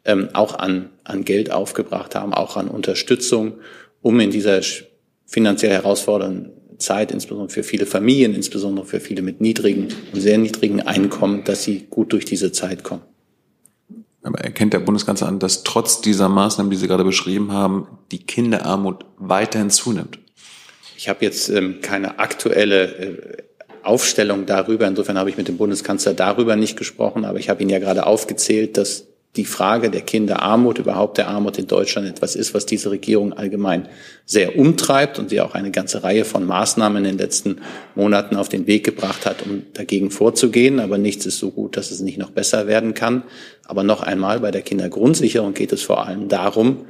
ähm, auch an, an Geld aufgebracht haben, auch an Unterstützung, um in dieser finanziell herausfordernden Zeit, insbesondere für viele Familien, insbesondere für viele mit niedrigen und sehr niedrigen Einkommen, dass sie gut durch diese Zeit kommen. Aber erkennt der Bundeskanzler an, dass trotz dieser Maßnahmen, die Sie gerade beschrieben haben, die Kinderarmut weiterhin zunimmt? Ich habe jetzt ähm, keine aktuelle äh, Aufstellung darüber. Insofern habe ich mit dem Bundeskanzler darüber nicht gesprochen, aber ich habe Ihnen ja gerade aufgezählt, dass die Frage der Kinderarmut, überhaupt der Armut in Deutschland etwas ist, was diese Regierung allgemein sehr umtreibt und sie auch eine ganze Reihe von Maßnahmen in den letzten Monaten auf den Weg gebracht hat, um dagegen vorzugehen. Aber nichts ist so gut, dass es nicht noch besser werden kann. Aber noch einmal, bei der Kindergrundsicherung geht es vor allem darum,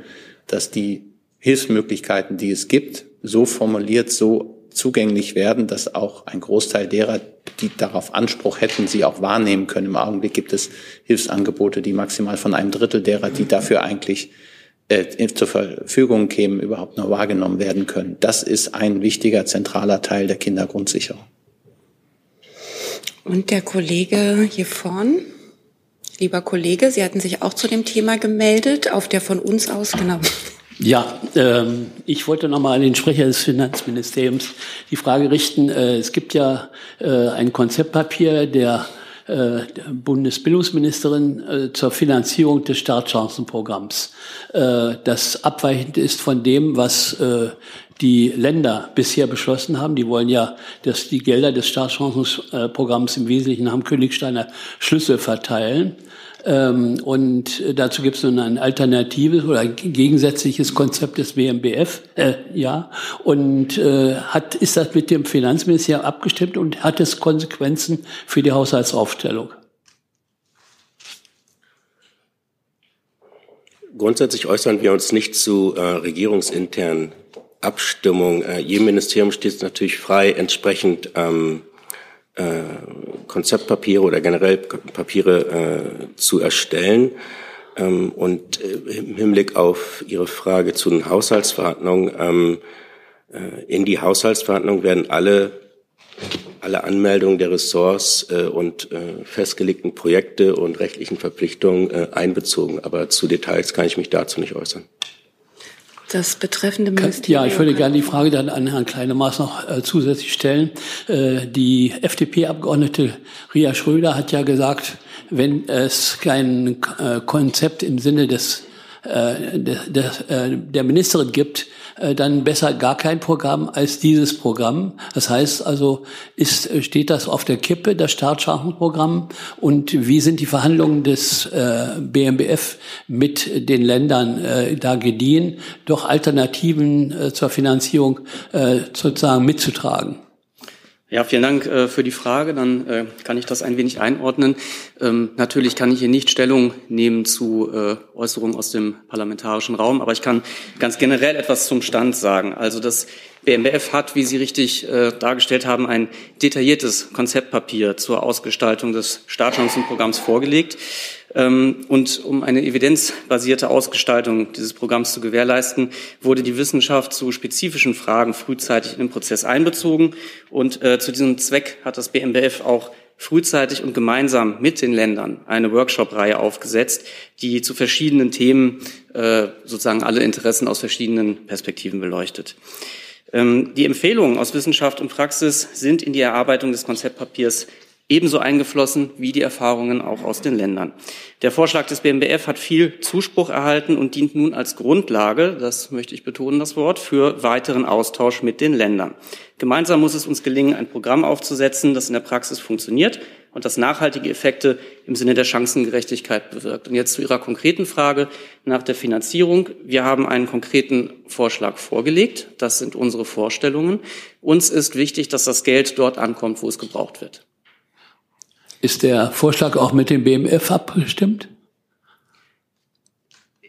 dass die Hilfsmöglichkeiten, die es gibt, so formuliert, so zugänglich werden, dass auch ein Großteil derer, die darauf Anspruch hätten, sie auch wahrnehmen können. Im Augenblick gibt es Hilfsangebote, die maximal von einem Drittel derer, die dafür eigentlich äh, zur Verfügung kämen, überhaupt noch wahrgenommen werden können. Das ist ein wichtiger, zentraler Teil der Kindergrundsicherung. Und der Kollege hier vorn. Lieber Kollege, Sie hatten sich auch zu dem Thema gemeldet, auf der von uns aus, genau. Ja, ähm, ich wollte nochmal an den Sprecher des Finanzministeriums die Frage richten. Äh, es gibt ja äh, ein Konzeptpapier der, äh, Bundesbildungsministerin äh, zur Finanzierung des Startchancenprogramms, äh, das abweichend ist von dem, was äh, die Länder bisher beschlossen haben. Die wollen ja, dass die Gelder des Startchancenprogramms im Wesentlichen am Königsteiner Schlüssel verteilen. Ähm, und dazu gibt es nun ein alternatives oder gegensätzliches Konzept des WMBF, äh, ja. Und äh, hat, ist das mit dem Finanzministerium abgestimmt und hat es Konsequenzen für die Haushaltsaufstellung? Grundsätzlich äußern wir uns nicht zu äh, regierungsinternen Abstimmungen. Äh, jedem Ministerium steht es natürlich frei, entsprechend ähm, äh, Konzeptpapiere oder generell Papiere äh, zu erstellen. Ähm, und äh, im Hinblick auf Ihre Frage zu den Haushaltsverhandlungen, ähm, äh, in die Haushaltsverhandlungen werden alle, alle Anmeldungen der Ressorts äh, und äh, festgelegten Projekte und rechtlichen Verpflichtungen äh, einbezogen. Aber zu Details kann ich mich dazu nicht äußern das betreffende Ministerium. Ja, ich würde gerne die Frage dann an Herrn Kleinemaß noch äh, zusätzlich stellen. Äh, die FDP-Abgeordnete Ria Schröder hat ja gesagt, wenn es kein äh, Konzept im Sinne des, äh, der, der, äh, der Ministerin gibt, äh, dann besser gar kein Programm als dieses Programm. Das heißt also, ist, steht das auf der Kippe, das Startchancenprogramm? Und wie sind die Verhandlungen des äh, BMBF mit den Ländern äh, da gediehen, doch Alternativen äh, zur Finanzierung äh, sozusagen mitzutragen? Ja, vielen Dank äh, für die Frage. Dann äh, kann ich das ein wenig einordnen. Ähm, natürlich kann ich hier nicht Stellung nehmen zu äh, Äußerungen aus dem parlamentarischen Raum, aber ich kann ganz generell etwas zum Stand sagen. Also das BMBF hat, wie Sie richtig äh, dargestellt haben, ein detailliertes Konzeptpapier zur Ausgestaltung des Startchancenprogramms vorgelegt. Ähm, und um eine evidenzbasierte Ausgestaltung dieses Programms zu gewährleisten, wurde die Wissenschaft zu spezifischen Fragen frühzeitig in den Prozess einbezogen. Und äh, zu diesem Zweck hat das BMBF auch frühzeitig und gemeinsam mit den Ländern eine Workshop-Reihe aufgesetzt, die zu verschiedenen Themen äh, sozusagen alle Interessen aus verschiedenen Perspektiven beleuchtet. Ähm, die Empfehlungen aus Wissenschaft und Praxis sind in die Erarbeitung des Konzeptpapiers ebenso eingeflossen wie die Erfahrungen auch aus den Ländern. Der Vorschlag des BMBF hat viel Zuspruch erhalten und dient nun als Grundlage, das möchte ich betonen, das Wort, für weiteren Austausch mit den Ländern. Gemeinsam muss es uns gelingen, ein Programm aufzusetzen, das in der Praxis funktioniert und das nachhaltige Effekte im Sinne der Chancengerechtigkeit bewirkt. Und jetzt zu Ihrer konkreten Frage nach der Finanzierung. Wir haben einen konkreten Vorschlag vorgelegt. Das sind unsere Vorstellungen. Uns ist wichtig, dass das Geld dort ankommt, wo es gebraucht wird. Ist der Vorschlag auch mit dem BMF abgestimmt?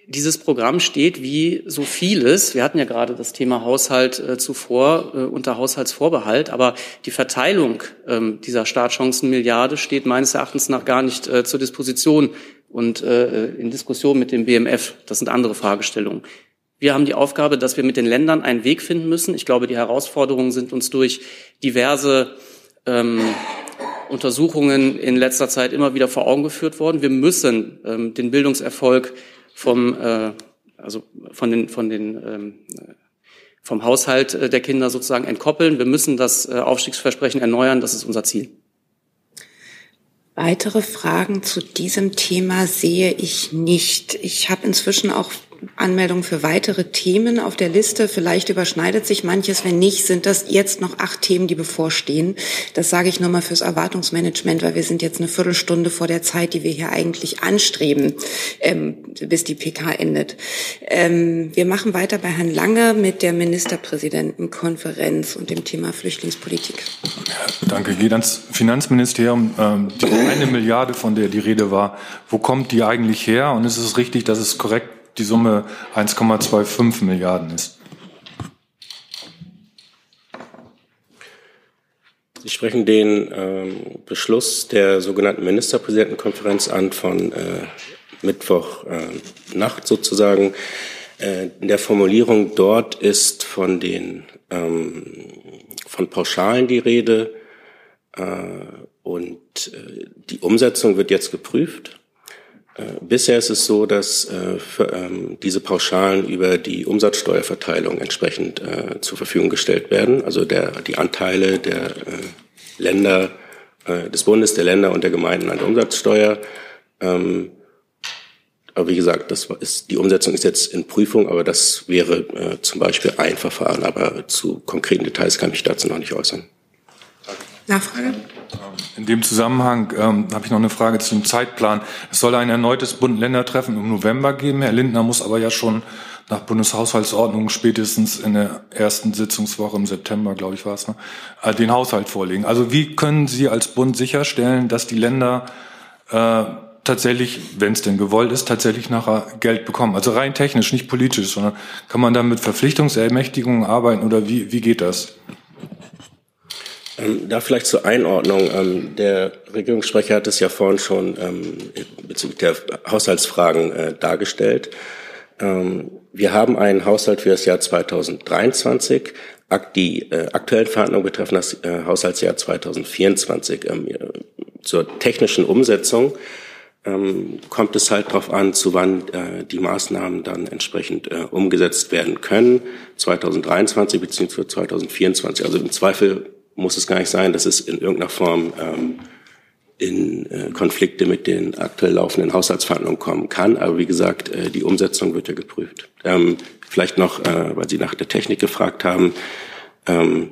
Dieses Programm steht wie so vieles. Wir hatten ja gerade das Thema Haushalt äh, zuvor äh, unter Haushaltsvorbehalt, aber die Verteilung ähm, dieser Startchancenmilliarde steht meines Erachtens nach gar nicht äh, zur Disposition und äh, in Diskussion mit dem BMF. Das sind andere Fragestellungen. Wir haben die Aufgabe, dass wir mit den Ländern einen Weg finden müssen. Ich glaube, die Herausforderungen sind uns durch diverse ähm, Untersuchungen in letzter Zeit immer wieder vor Augen geführt worden. Wir müssen ähm, den Bildungserfolg vom, äh, also von den, von den ähm, vom Haushalt äh, der Kinder sozusagen entkoppeln. Wir müssen das äh, Aufstiegsversprechen erneuern. Das ist unser Ziel. Weitere Fragen zu diesem Thema sehe ich nicht. Ich habe inzwischen auch Anmeldungen für weitere Themen auf der Liste. Vielleicht überschneidet sich manches. Wenn nicht, sind das jetzt noch acht Themen, die bevorstehen. Das sage ich nochmal fürs Erwartungsmanagement, weil wir sind jetzt eine Viertelstunde vor der Zeit, die wir hier eigentlich anstreben, ähm, bis die PK endet. Ähm, wir machen weiter bei Herrn Lange mit der Ministerpräsidentenkonferenz und dem Thema Flüchtlingspolitik. Danke. Ich gehe ans Finanzministerium. Ähm, die eine Milliarde, von der die Rede war, wo kommt die eigentlich her? Und ist es richtig, dass es korrekt die Summe 1,25 Milliarden ist. Sie sprechen den ähm, Beschluss der sogenannten Ministerpräsidentenkonferenz an von äh, Mittwochnacht äh, sozusagen. Äh, in der Formulierung dort ist von den ähm, von Pauschalen die Rede äh, und äh, die Umsetzung wird jetzt geprüft. Äh, bisher ist es so, dass äh, ähm, diese Pauschalen über die Umsatzsteuerverteilung entsprechend äh, zur Verfügung gestellt werden. Also der, die Anteile der Länder, des Bundes, der Länder und der Gemeinden an der Umsatzsteuer. Ähm, aber wie gesagt, das ist, die Umsetzung ist jetzt in Prüfung, aber das wäre zum Beispiel ein Verfahren. Aber zu konkreten Details kann ich dazu noch nicht äußern. Nachfrage? In dem Zusammenhang ähm, habe ich noch eine Frage zum Zeitplan. Es soll ein erneutes Bund-Länder-Treffen im November geben. Herr Lindner muss aber ja schon nach Bundeshaushaltsordnung spätestens in der ersten Sitzungswoche im September, glaube ich, war es, ne, äh, den Haushalt vorlegen. Also wie können Sie als Bund sicherstellen, dass die Länder äh, tatsächlich, wenn es denn gewollt ist, tatsächlich nachher Geld bekommen? Also rein technisch, nicht politisch, sondern kann man da mit Verpflichtungsermächtigungen arbeiten oder wie, wie geht das? Ähm, da vielleicht zur Einordnung. Ähm, der Regierungssprecher hat es ja vorhin schon ähm, bezüglich der Haushaltsfragen äh, dargestellt. Ähm, wir haben einen Haushalt für das Jahr 2023. Die äh, aktuellen Verhandlungen betreffen das äh, Haushaltsjahr 2024. Ähm, zur technischen Umsetzung ähm, kommt es halt darauf an, zu wann äh, die Maßnahmen dann entsprechend äh, umgesetzt werden können. 2023 bzw. 2024. Also im Zweifel muss es gar nicht sein, dass es in irgendeiner Form ähm, in äh, Konflikte mit den aktuell laufenden Haushaltsverhandlungen kommen kann. Aber wie gesagt, äh, die Umsetzung wird ja geprüft. Ähm, vielleicht noch, äh, weil Sie nach der Technik gefragt haben, ähm,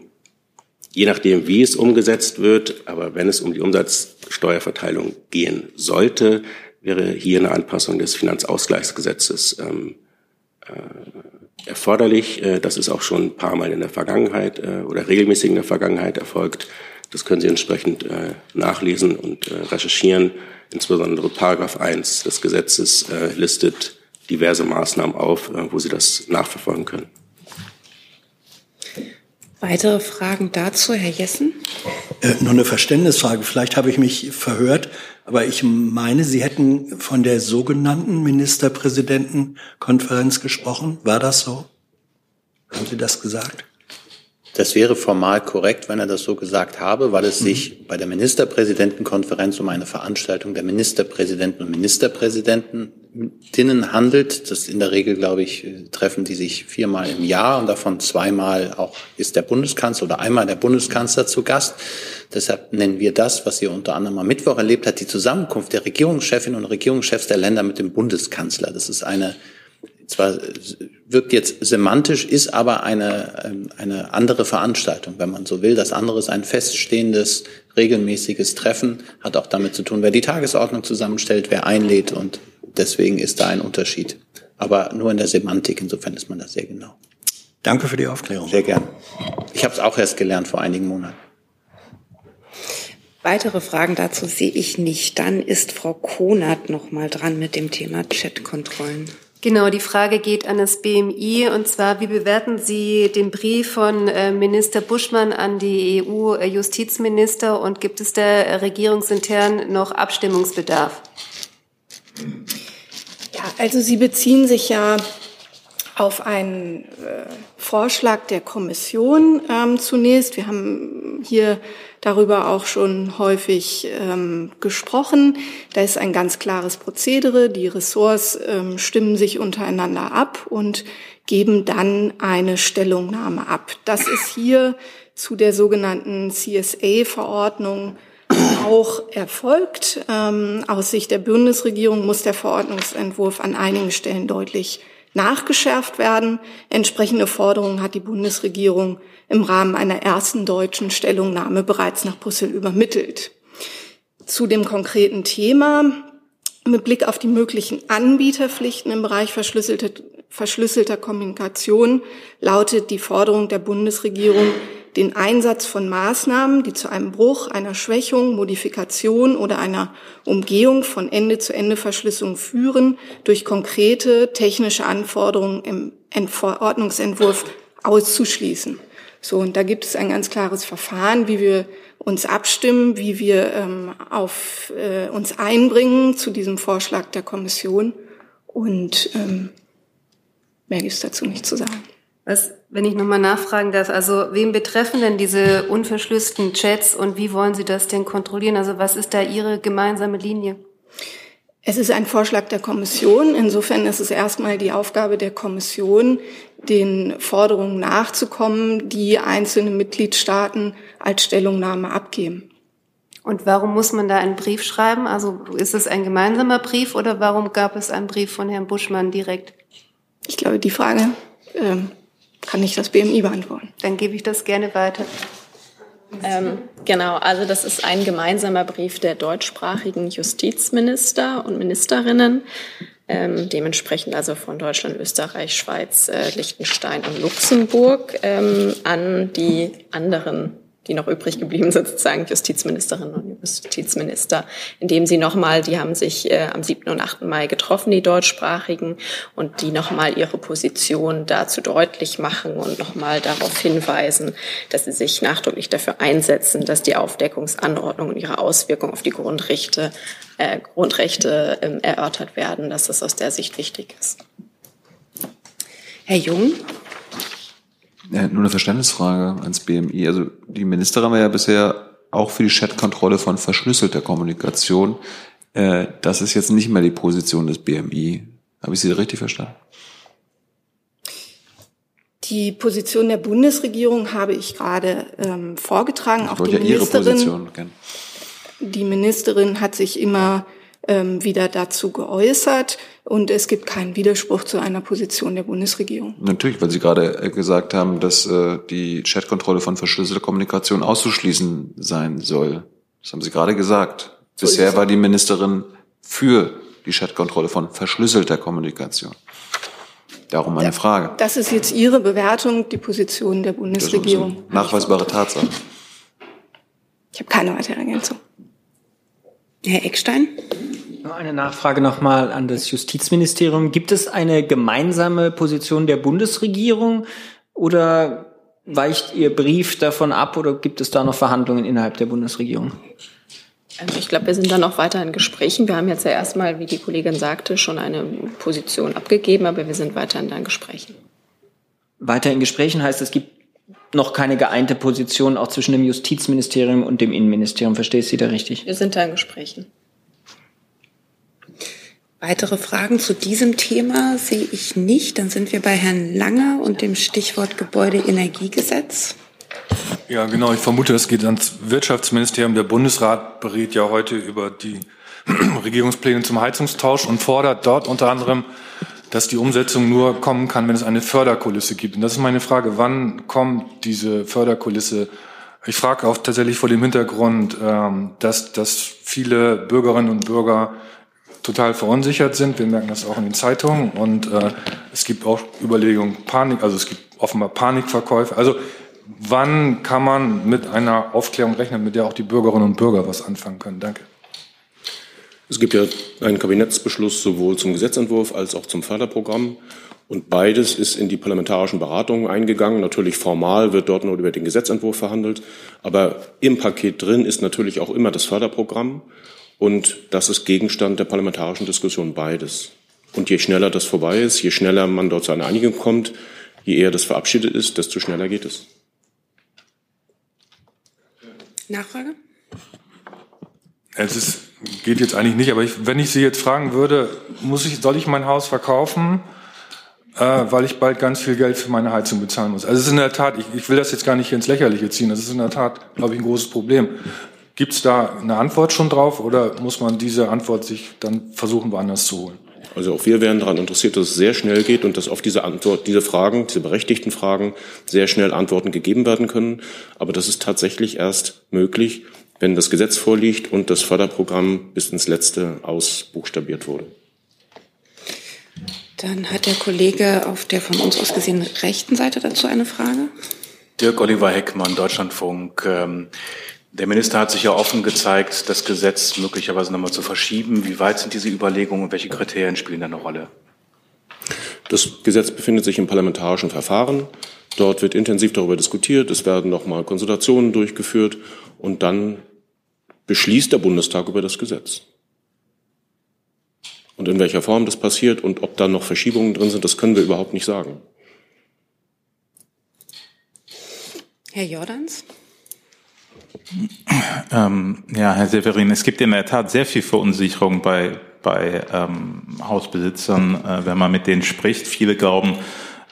je nachdem, wie es umgesetzt wird, aber wenn es um die Umsatzsteuerverteilung gehen sollte, wäre hier eine Anpassung des Finanzausgleichsgesetzes ähm, äh, erforderlich. Äh, das ist auch schon ein paar Mal in der Vergangenheit äh, oder regelmäßig in der Vergangenheit erfolgt. Das können Sie entsprechend äh, nachlesen und recherchieren. Insbesondere Paragraph 1 des Gesetzes listet diverse Maßnahmen auf, wo Sie das nachverfolgen können. Weitere Fragen dazu, Herr Jessen? Äh, nur eine Verständnisfrage. Vielleicht habe ich mich verhört, aber ich meine, Sie hätten von der sogenannten Ministerpräsidentenkonferenz gesprochen. War das so? Haben Sie das gesagt? Das wäre formal korrekt, wenn er das so gesagt habe, weil es sich bei der Ministerpräsidentenkonferenz um eine Veranstaltung der Ministerpräsidenten und Ministerpräsidentinnen handelt. Das in der Regel, glaube ich, treffen die sich viermal im Jahr und davon zweimal auch ist der Bundeskanzler oder einmal der Bundeskanzler zu Gast. Deshalb nennen wir das, was ihr unter anderem am Mittwoch erlebt hat, die Zusammenkunft der Regierungschefin und Regierungschefs der Länder mit dem Bundeskanzler. Das ist eine zwar wirkt jetzt semantisch, ist aber eine, ähm, eine andere Veranstaltung, wenn man so will. Das andere ist ein feststehendes, regelmäßiges Treffen, hat auch damit zu tun, wer die Tagesordnung zusammenstellt, wer einlädt und deswegen ist da ein Unterschied. Aber nur in der Semantik, insofern ist man da sehr genau. Danke für die Aufklärung. Sehr gern. Ich habe es auch erst gelernt vor einigen Monaten. Weitere Fragen dazu sehe ich nicht. Dann ist Frau Konert noch mal dran mit dem Thema Chatkontrollen. Genau, die Frage geht an das BMI und zwar, wie bewerten Sie den Brief von äh, Minister Buschmann an die EU-Justizminister und gibt es da regierungsintern noch Abstimmungsbedarf? Ja, also Sie beziehen sich ja auf einen äh, Vorschlag der Kommission ähm, zunächst. Wir haben hier darüber auch schon häufig ähm, gesprochen. Da ist ein ganz klares Prozedere. Die Ressorts ähm, stimmen sich untereinander ab und geben dann eine Stellungnahme ab. Das ist hier zu der sogenannten CSA-Verordnung auch erfolgt. Ähm, aus Sicht der Bundesregierung muss der Verordnungsentwurf an einigen Stellen deutlich nachgeschärft werden. Entsprechende Forderungen hat die Bundesregierung im Rahmen einer ersten deutschen Stellungnahme bereits nach Brüssel übermittelt. Zu dem konkreten Thema mit Blick auf die möglichen Anbieterpflichten im Bereich verschlüsselter, Kommunikation lautet die Forderung der Bundesregierung, den Einsatz von Maßnahmen, die zu einem Bruch, einer Schwächung, Modifikation oder einer Umgehung von Ende-zu-Ende-Verschlüsselung führen, durch konkrete technische Anforderungen im Verordnungsentwurf auszuschließen. So, und da gibt es ein ganz klares Verfahren, wie wir uns abstimmen, wie wir ähm, auf, äh, uns einbringen zu diesem Vorschlag der Kommission. Und ähm, mehr gibt es dazu nicht zu sagen. Was, wenn ich nochmal nachfragen darf, also wem betreffen denn diese unverschlüsselten Chats und wie wollen Sie das denn kontrollieren? Also was ist da Ihre gemeinsame Linie? Es ist ein Vorschlag der Kommission. Insofern ist es erstmal die Aufgabe der Kommission, den Forderungen nachzukommen, die einzelne Mitgliedstaaten als Stellungnahme abgeben. Und warum muss man da einen Brief schreiben? Also ist es ein gemeinsamer Brief oder warum gab es einen Brief von Herrn Buschmann direkt? Ich glaube, die Frage ähm, kann nicht das BMI beantworten. Dann gebe ich das gerne weiter. Ähm, genau, also das ist ein gemeinsamer Brief der deutschsprachigen Justizminister und Ministerinnen, ähm, dementsprechend also von Deutschland, Österreich, Schweiz, äh, Liechtenstein und Luxemburg ähm, an die anderen die noch übrig geblieben sind, sozusagen Justizministerinnen und Justizminister, indem sie nochmal, die haben sich äh, am 7. und 8. Mai getroffen, die deutschsprachigen, und die nochmal ihre Position dazu deutlich machen und nochmal darauf hinweisen, dass sie sich nachdrücklich dafür einsetzen, dass die Aufdeckungsanordnung und ihre Auswirkungen auf die Grundrechte, äh, Grundrechte äh, erörtert werden, dass das aus der Sicht wichtig ist. Herr Jung? Ja, nur eine Verständnisfrage ans BMI. Also die Ministerin war ja bisher auch für die Chatkontrolle von verschlüsselter Kommunikation. Äh, das ist jetzt nicht mehr die Position des BMI. Habe ich Sie richtig verstanden? Die Position der Bundesregierung habe ich gerade ähm, vorgetragen. Ich auch wollte die ja Ihre Ministerin, Position kennen. die Ministerin hat sich immer ähm, wieder dazu geäußert und es gibt keinen Widerspruch zu einer Position der Bundesregierung. Natürlich, weil Sie gerade äh, gesagt haben, dass äh, die Chatkontrolle von verschlüsselter Kommunikation auszuschließen sein soll. Das haben Sie gerade gesagt. So Bisher es. war die Ministerin für die Chatkontrolle von verschlüsselter Kommunikation. Darum meine Frage. Das ist jetzt Ihre Bewertung, die Position der Bundesregierung. Nachweisbare Tatsache. Ich habe keine weitere Ergänzung. Herr Eckstein? Nur eine Nachfrage nochmal an das Justizministerium. Gibt es eine gemeinsame Position der Bundesregierung oder weicht Ihr Brief davon ab oder gibt es da noch Verhandlungen innerhalb der Bundesregierung? Also ich glaube, wir sind da noch weiter in Gesprächen. Wir haben jetzt ja erstmal, wie die Kollegin sagte, schon eine Position abgegeben, aber wir sind weiter in den Gesprächen. Weiter in Gesprächen heißt, es gibt noch keine geeinte Position auch zwischen dem Justizministerium und dem Innenministerium. Verstehe ich Sie da richtig? Wir sind da in Gesprächen. Weitere Fragen zu diesem Thema sehe ich nicht. Dann sind wir bei Herrn Langer und dem Stichwort Gebäudeenergiegesetz. Ja, genau. Ich vermute, es geht ans Wirtschaftsministerium. Der Bundesrat berät ja heute über die Regierungspläne zum Heizungstausch und fordert dort unter anderem, dass die Umsetzung nur kommen kann, wenn es eine Förderkulisse gibt. Und das ist meine Frage, wann kommt diese Förderkulisse? Ich frage auch tatsächlich vor dem Hintergrund, ähm, dass, dass viele Bürgerinnen und Bürger total verunsichert sind. Wir merken das auch in den Zeitungen. Und äh, es gibt auch Überlegungen, Panik, also es gibt offenbar Panikverkäufe. Also wann kann man mit einer Aufklärung rechnen, mit der auch die Bürgerinnen und Bürger was anfangen können? Danke. Es gibt ja einen Kabinettsbeschluss sowohl zum Gesetzentwurf als auch zum Förderprogramm. Und beides ist in die parlamentarischen Beratungen eingegangen. Natürlich formal wird dort nur über den Gesetzentwurf verhandelt. Aber im Paket drin ist natürlich auch immer das Förderprogramm. Und das ist Gegenstand der parlamentarischen Diskussion beides. Und je schneller das vorbei ist, je schneller man dort zu einer Einigung kommt, je eher das verabschiedet ist, desto schneller geht es. Nachfrage? Es ist, geht jetzt eigentlich nicht, aber ich, wenn ich Sie jetzt fragen würde, muss ich, soll ich mein Haus verkaufen, äh, weil ich bald ganz viel Geld für meine Heizung bezahlen muss? Also es ist in der Tat, ich, ich will das jetzt gar nicht ins Lächerliche ziehen, das ist in der Tat, glaube ich, ein großes Problem. Gibt es da eine Antwort schon drauf oder muss man diese Antwort sich dann versuchen, woanders zu holen? Also auch wir wären daran interessiert, dass es sehr schnell geht und dass auf diese Antwort, diese Fragen, diese berechtigten Fragen sehr schnell Antworten gegeben werden können. Aber das ist tatsächlich erst möglich, wenn das Gesetz vorliegt und das Förderprogramm bis ins Letzte ausbuchstabiert wurde. Dann hat der Kollege auf der von uns aus gesehen rechten Seite dazu eine Frage. Dirk Oliver Heckmann, Deutschlandfunk. Der Minister hat sich ja offen gezeigt, das Gesetz möglicherweise nochmal zu verschieben. Wie weit sind diese Überlegungen und welche Kriterien spielen da eine Rolle? Das Gesetz befindet sich im parlamentarischen Verfahren. Dort wird intensiv darüber diskutiert. Es werden nochmal Konsultationen durchgeführt und dann beschließt der Bundestag über das Gesetz. Und in welcher Form das passiert und ob da noch Verschiebungen drin sind, das können wir überhaupt nicht sagen. Herr Jordans? Ähm, ja, Herr Severin, es gibt in der Tat sehr viel Verunsicherung bei, bei ähm, Hausbesitzern, äh, wenn man mit denen spricht. Viele glauben,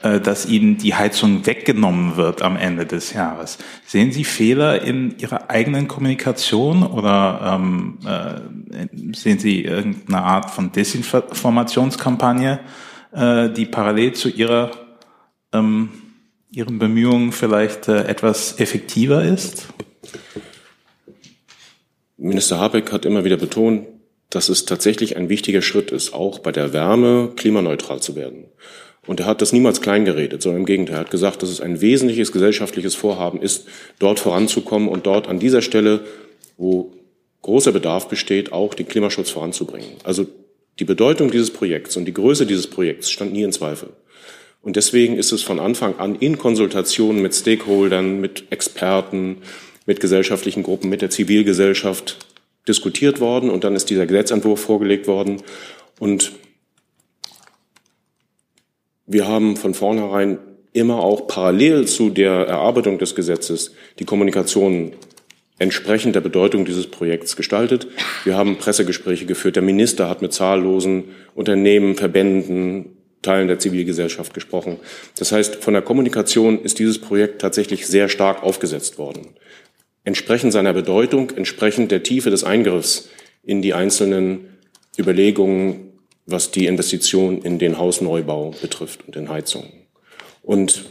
äh, dass ihnen die Heizung weggenommen wird am Ende des Jahres. Sehen Sie Fehler in Ihrer eigenen Kommunikation oder ähm, äh, sehen Sie irgendeine Art von Desinformationskampagne, äh, die parallel zu Ihrer, ähm, Ihren Bemühungen vielleicht äh, etwas effektiver ist? Minister Habeck hat immer wieder betont, dass es tatsächlich ein wichtiger Schritt ist, auch bei der Wärme klimaneutral zu werden. Und er hat das niemals kleingeredet, sondern im Gegenteil. Er hat gesagt, dass es ein wesentliches gesellschaftliches Vorhaben ist, dort voranzukommen und dort an dieser Stelle, wo großer Bedarf besteht, auch den Klimaschutz voranzubringen. Also die Bedeutung dieses Projekts und die Größe dieses Projekts stand nie in Zweifel. Und deswegen ist es von Anfang an in Konsultationen mit Stakeholdern, mit Experten, mit gesellschaftlichen Gruppen, mit der Zivilgesellschaft diskutiert worden und dann ist dieser Gesetzentwurf vorgelegt worden. Und wir haben von vornherein immer auch parallel zu der Erarbeitung des Gesetzes die Kommunikation entsprechend der Bedeutung dieses Projekts gestaltet. Wir haben Pressegespräche geführt. Der Minister hat mit zahllosen Unternehmen, Verbänden, Teilen der Zivilgesellschaft gesprochen. Das heißt, von der Kommunikation ist dieses Projekt tatsächlich sehr stark aufgesetzt worden. Entsprechend seiner Bedeutung, entsprechend der Tiefe des Eingriffs in die einzelnen Überlegungen, was die Investition in den Hausneubau betrifft und in Heizungen. Und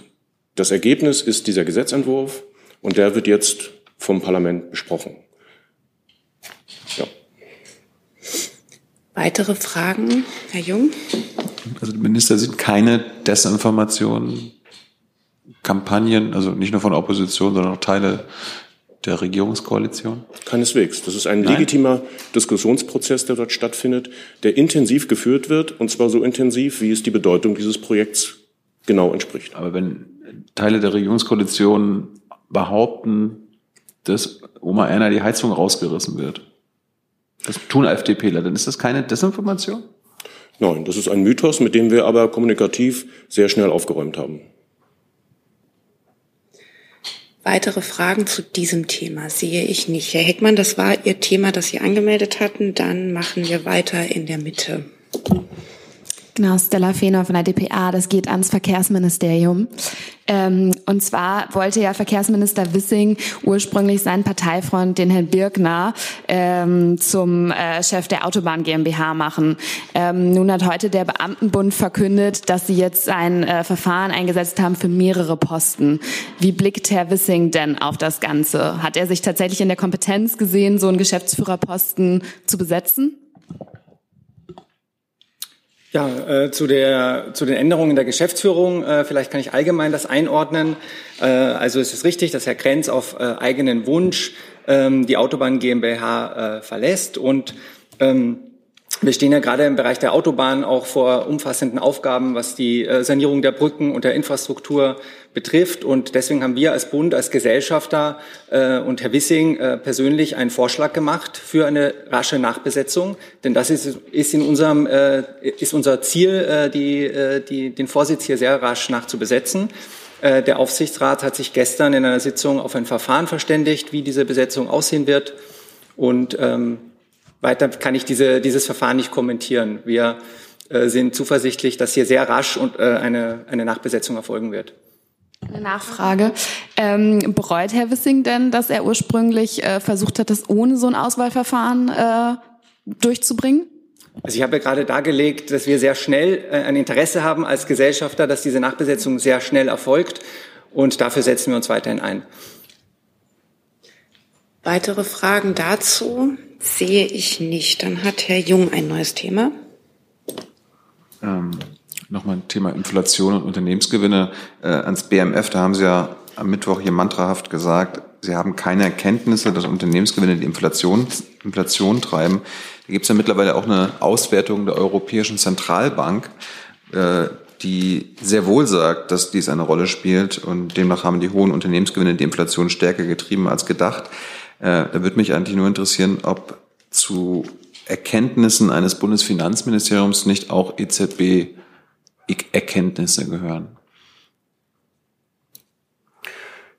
das Ergebnis ist dieser Gesetzentwurf und der wird jetzt vom Parlament besprochen. Ja. Weitere Fragen, Herr Jung? Also Minister sind keine Desinformation, Kampagnen, also nicht nur von Opposition, sondern auch Teile der Regierungskoalition? Keineswegs. Das ist ein Nein? legitimer Diskussionsprozess, der dort stattfindet, der intensiv geführt wird, und zwar so intensiv, wie es die Bedeutung dieses Projekts genau entspricht. Aber wenn Teile der Regierungskoalition behaupten, dass Oma Erna die Heizung rausgerissen wird, das tun FDPler, dann ist das keine Desinformation? Nein, das ist ein Mythos, mit dem wir aber kommunikativ sehr schnell aufgeräumt haben. Weitere Fragen zu diesem Thema sehe ich nicht. Herr Heckmann, das war Ihr Thema, das Sie angemeldet hatten. Dann machen wir weiter in der Mitte. Genau, Stella Fehner von der DPA, das geht ans Verkehrsministerium. Ähm, und zwar wollte ja Verkehrsminister Wissing ursprünglich seinen Parteifreund, den Herrn Birkner, ähm, zum äh, Chef der Autobahn GmbH machen. Ähm, nun hat heute der Beamtenbund verkündet, dass sie jetzt ein äh, Verfahren eingesetzt haben für mehrere Posten. Wie blickt Herr Wissing denn auf das Ganze? Hat er sich tatsächlich in der Kompetenz gesehen, so einen Geschäftsführerposten zu besetzen? Ja, äh, zu, der, zu den Änderungen der Geschäftsführung, äh, vielleicht kann ich allgemein das einordnen. Äh, also es ist richtig, dass Herr Krenz auf äh, eigenen Wunsch ähm, die Autobahn GmbH äh, verlässt und ähm, Wir stehen ja gerade im Bereich der Autobahn auch vor umfassenden Aufgaben, was die äh, Sanierung der Brücken und der Infrastruktur betrifft. Und deswegen haben wir als Bund, als Gesellschafter äh, und Herr Wissing äh, persönlich einen Vorschlag gemacht für eine rasche Nachbesetzung. Denn das ist, in unserem ist unser Ziel, die, die, den Vorsitz hier sehr rasch nachzubesetzen. Äh, der Aufsichtsrat hat sich gestern in einer Sitzung auf ein Verfahren verständigt, wie diese Besetzung aussehen wird. Und ähm, weiter kann ich diese, dieses Verfahren nicht kommentieren. Wir äh, sind zuversichtlich, dass hier sehr rasch und, äh, eine, eine Nachbesetzung erfolgen wird. Eine Nachfrage. Ähm, bereut Herr Wissing denn, dass er ursprünglich äh, versucht hat, das ohne so ein Auswahlverfahren äh, durchzubringen? Also ich habe ja gerade dargelegt, dass wir sehr schnell äh, ein Interesse haben als Gesellschafter, dass diese Nachbesetzung sehr schnell erfolgt. Und dafür setzen wir uns weiterhin ein. Weitere Fragen dazu sehe ich nicht. Dann hat Herr Jung ein neues Thema. Ähm, Nochmal ein Thema Inflation und Unternehmensgewinne. Äh, ans BMF, da haben Sie ja am Mittwoch hier mantrahaft gesagt, Sie haben keine Erkenntnisse, dass Unternehmensgewinne die Inflation, Inflation treiben. Da gibt es ja mittlerweile auch eine Auswertung der Europäischen Zentralbank, äh, die sehr wohl sagt, dass dies eine Rolle spielt und demnach haben die hohen Unternehmensgewinne die Inflation stärker getrieben als gedacht. Äh, da würde mich eigentlich nur interessieren, ob zu Erkenntnissen eines Bundesfinanzministeriums nicht auch EZB-Erkenntnisse gehören.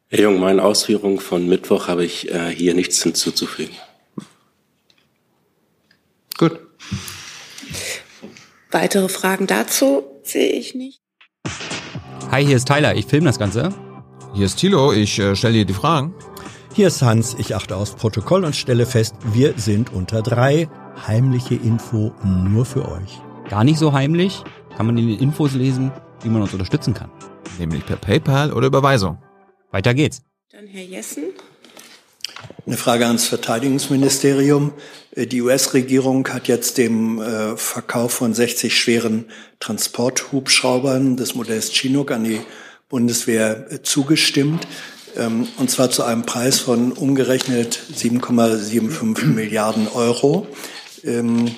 Herr Jung, meinen Ausführungen von Mittwoch habe ich äh, hier nichts hinzuzufügen. Gut. Weitere Fragen dazu sehe ich nicht. Hi, hier ist Tyler, ich filme das Ganze. Hier ist Thilo, ich äh, stelle dir die Fragen. Hier ist Hans, ich achte aufs Protokoll und stelle fest, wir sind unter drei. Heimliche Info nur für euch. Gar nicht so heimlich, kann man in den Infos lesen, wie man uns unterstützen kann. Nämlich per PayPal oder Überweisung. Weiter geht's. Dann Herr Jessen. Eine Frage ans Verteidigungsministerium. Die US-Regierung hat jetzt dem äh, Verkauf von 60 schweren Transporthubschraubern des Modells Chinook an die Bundeswehr äh, zugestimmt. Ähm, und zwar zu einem Preis von umgerechnet 7,75 Milliarden Euro. Ähm,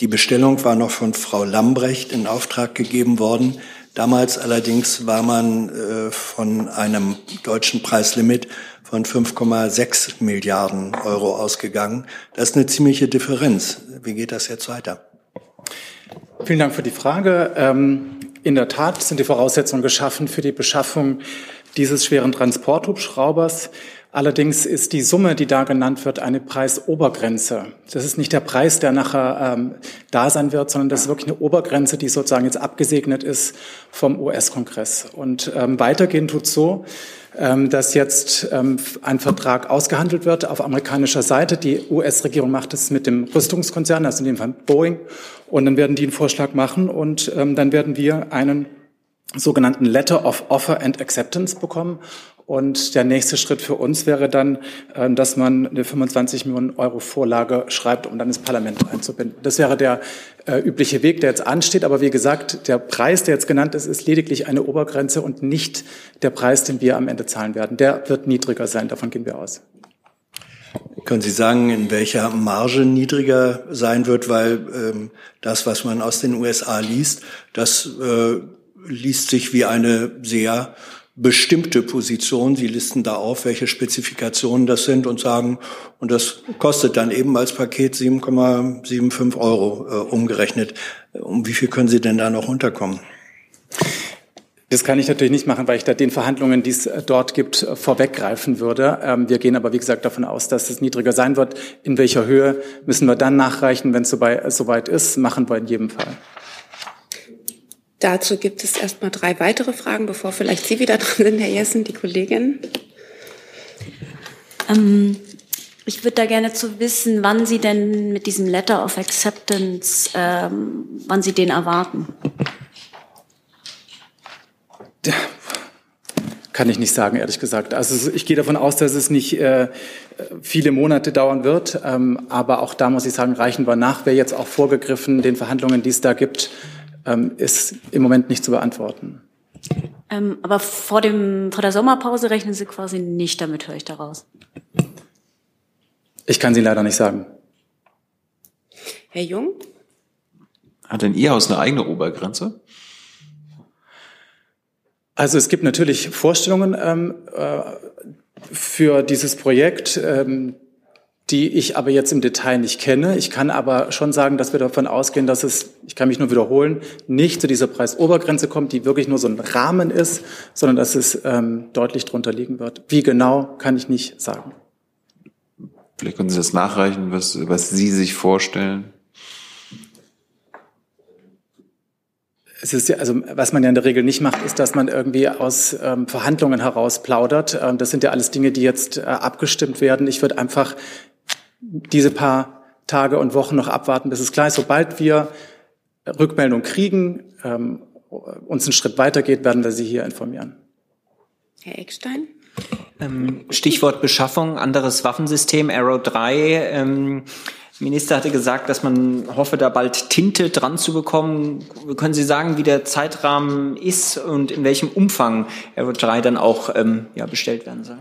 die Bestellung war noch von Frau Lambrecht in Auftrag gegeben worden. Damals allerdings war man äh, von einem deutschen Preislimit von 5,6 Milliarden Euro ausgegangen. Das ist eine ziemliche Differenz. Wie geht das jetzt weiter? Vielen Dank für die Frage. Ähm, in der Tat sind die Voraussetzungen geschaffen für die Beschaffung dieses schweren Transporthubschraubers. Allerdings ist die Summe, die da genannt wird, eine Preisobergrenze. Das ist nicht der Preis, der nachher ähm, da sein wird, sondern das ist wirklich eine Obergrenze, die sozusagen jetzt abgesegnet ist vom US-Kongress. Und ähm, weitergehend tut so, ähm, dass jetzt ähm, ein Vertrag ausgehandelt wird auf amerikanischer Seite. Die US-Regierung macht es mit dem Rüstungskonzern, also in dem Fall Boeing. Und dann werden die einen Vorschlag machen und ähm, dann werden wir einen sogenannten Letter of Offer and Acceptance bekommen. Und der nächste Schritt für uns wäre dann, äh, dass man eine 25 Millionen Euro Vorlage schreibt, um dann das Parlament einzubinden. Das wäre der äh, übliche Weg, der jetzt ansteht. Aber wie gesagt, der Preis, der jetzt genannt ist, ist lediglich eine Obergrenze und nicht der Preis, den wir am Ende zahlen werden. Der wird niedriger sein, davon gehen wir aus. Können Sie sagen, in welcher Marge niedriger sein wird? Weil ähm, das, was man aus den USA liest, das äh, liest sich wie eine sehr bestimmte Position. Sie listen da auf, welche Spezifikationen das sind und sagen, und das kostet dann eben als Paket 7,75 Euro äh, umgerechnet. Um wie viel können Sie denn da noch unterkommen? Das kann ich natürlich nicht machen, weil ich da den Verhandlungen, die es äh, dort gibt, äh, vorweggreifen würde. Ähm, wir gehen aber, wie gesagt, davon aus, dass es niedriger sein wird. In welcher Höhe müssen wir dann nachreichen, wenn es soweit ist, machen wir in jedem Fall. Dazu gibt es erstmal drei weitere Fragen, bevor vielleicht Sie wieder dran sind, Herr Jessen, die Kollegin. Ähm, ich würde da gerne zu wissen, wann Sie denn mit diesem Letter of Acceptance, ähm, wann Sie den erwarten. Kann ich nicht sagen, ehrlich gesagt. Also ich gehe davon aus, dass es nicht äh, viele Monate dauern wird. Ähm, aber auch da muss ich sagen, reichen wir nach. Wer jetzt auch vorgegriffen den Verhandlungen, die es da gibt, ähm, ist im Moment nicht zu beantworten. Ähm, aber vor, dem, vor der Sommerpause rechnen Sie quasi nicht damit, höre ich daraus. Ich kann Sie leider nicht sagen. Herr Jung? Hat denn Ihr Haus eine eigene Obergrenze? Also es gibt natürlich Vorstellungen ähm, äh, für dieses Projekt, ähm, die ich aber jetzt im Detail nicht kenne. Ich kann aber schon sagen, dass wir davon ausgehen, dass es, ich kann mich nur wiederholen, nicht zu dieser Preisobergrenze kommt, die wirklich nur so ein Rahmen ist, sondern dass es ähm, deutlich drunter liegen wird. Wie genau, kann ich nicht sagen. Vielleicht können Sie das nachreichen, was, was Sie sich vorstellen. Es ist ja, also was man ja in der Regel nicht macht, ist, dass man irgendwie aus ähm, Verhandlungen heraus plaudert. Ähm, das sind ja alles Dinge, die jetzt äh, abgestimmt werden. Ich würde einfach diese paar Tage und Wochen noch abwarten, bis es klar ist. Sobald wir Rückmeldung kriegen, ähm, uns einen Schritt weitergeht, werden wir Sie hier informieren. Herr Eckstein? Ähm, Stichwort Beschaffung, anderes Waffensystem, Arrow 3. Ähm, Minister hatte gesagt, dass man hoffe, da bald Tinte dran zu bekommen. Können Sie sagen, wie der Zeitrahmen ist und in welchem Umfang Arrow 3 dann auch ähm, ja, bestellt werden soll?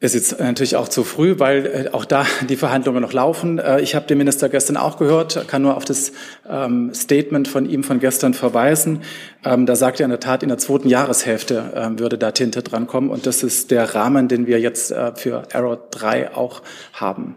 Ist jetzt natürlich auch zu früh, weil äh, auch da die Verhandlungen noch laufen. Äh, ich habe den Minister gestern auch gehört, kann nur auf das ähm, Statement von ihm von gestern verweisen. Ähm, da sagt er in der Tat, in der zweiten Jahreshälfte ähm, würde da Tinte drankommen. Und das ist der Rahmen, den wir jetzt äh, für Arrow 3 auch haben.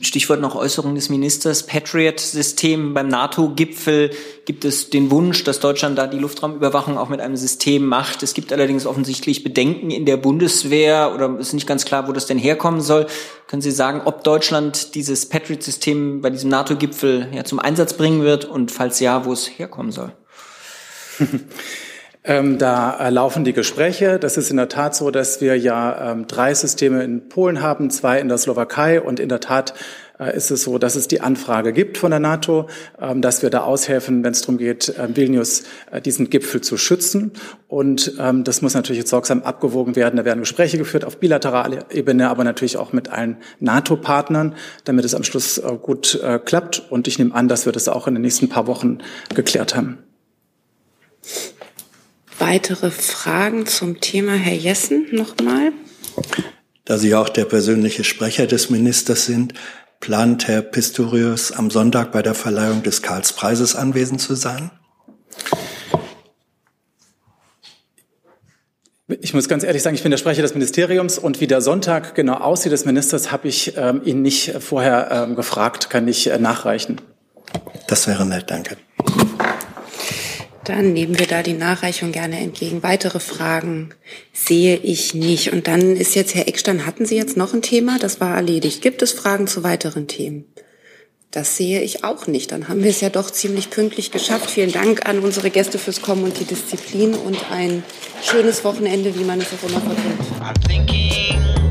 Stichwort noch Äußerung des Ministers. Patriot-System beim NATO-Gipfel gibt es den Wunsch, dass Deutschland da die Luftraumüberwachung auch mit einem System macht. Es gibt allerdings offensichtlich Bedenken in der Bundeswehr oder ist nicht ganz klar, wo das denn herkommen soll. Können Sie sagen, ob Deutschland dieses Patriot-System bei diesem NATO-Gipfel ja, zum Einsatz bringen wird und falls ja, wo es herkommen soll? Ähm, da laufen die Gespräche. Das ist in der Tat so, dass wir ja ähm, drei Systeme in Polen haben, zwei in der Slowakei und in der Tat äh, ist es so, dass es die Anfrage gibt von der NATO, ähm, dass wir da aushelfen, wenn es darum geht, äh, Vilnius diesen Gipfel zu schützen. Und ähm, das muss natürlich jetzt sorgsam abgewogen werden. Da werden Gespräche geführt auf bilateraler Ebene, aber natürlich auch mit allen NATO-Partnern, damit es am Schluss äh, gut äh, klappt. Und ich nehme an, dass wir das auch in den nächsten paar Wochen geklärt haben. Weitere Fragen zum Thema, Herr Jessen, nochmal? Da Sie auch der persönliche Sprecher des Ministers sind, plant Herr Pistorius am Sonntag bei der Verleihung des Karlspreises anwesend zu sein? Ich muss ganz ehrlich sagen, ich bin der Sprecher des Ministeriums und wie der Sonntag genau aussieht des Ministers, habe ich ähm, ihn nicht vorher ähm, gefragt, kann ich äh, nachreichen. Das wäre nett, danke. Dann nehmen wir da die Nachreichung gerne entgegen. Weitere Fragen sehe ich nicht. Und dann ist jetzt, Herr Eckstein, hatten Sie jetzt noch ein Thema? Das war erledigt. Gibt es Fragen zu weiteren Themen? Das sehe ich auch nicht. Dann haben wir es ja doch ziemlich pünktlich geschafft. Vielen Dank an unsere Gäste fürs Kommen und die Disziplin und ein schönes Wochenende, wie man es auch immer verdient.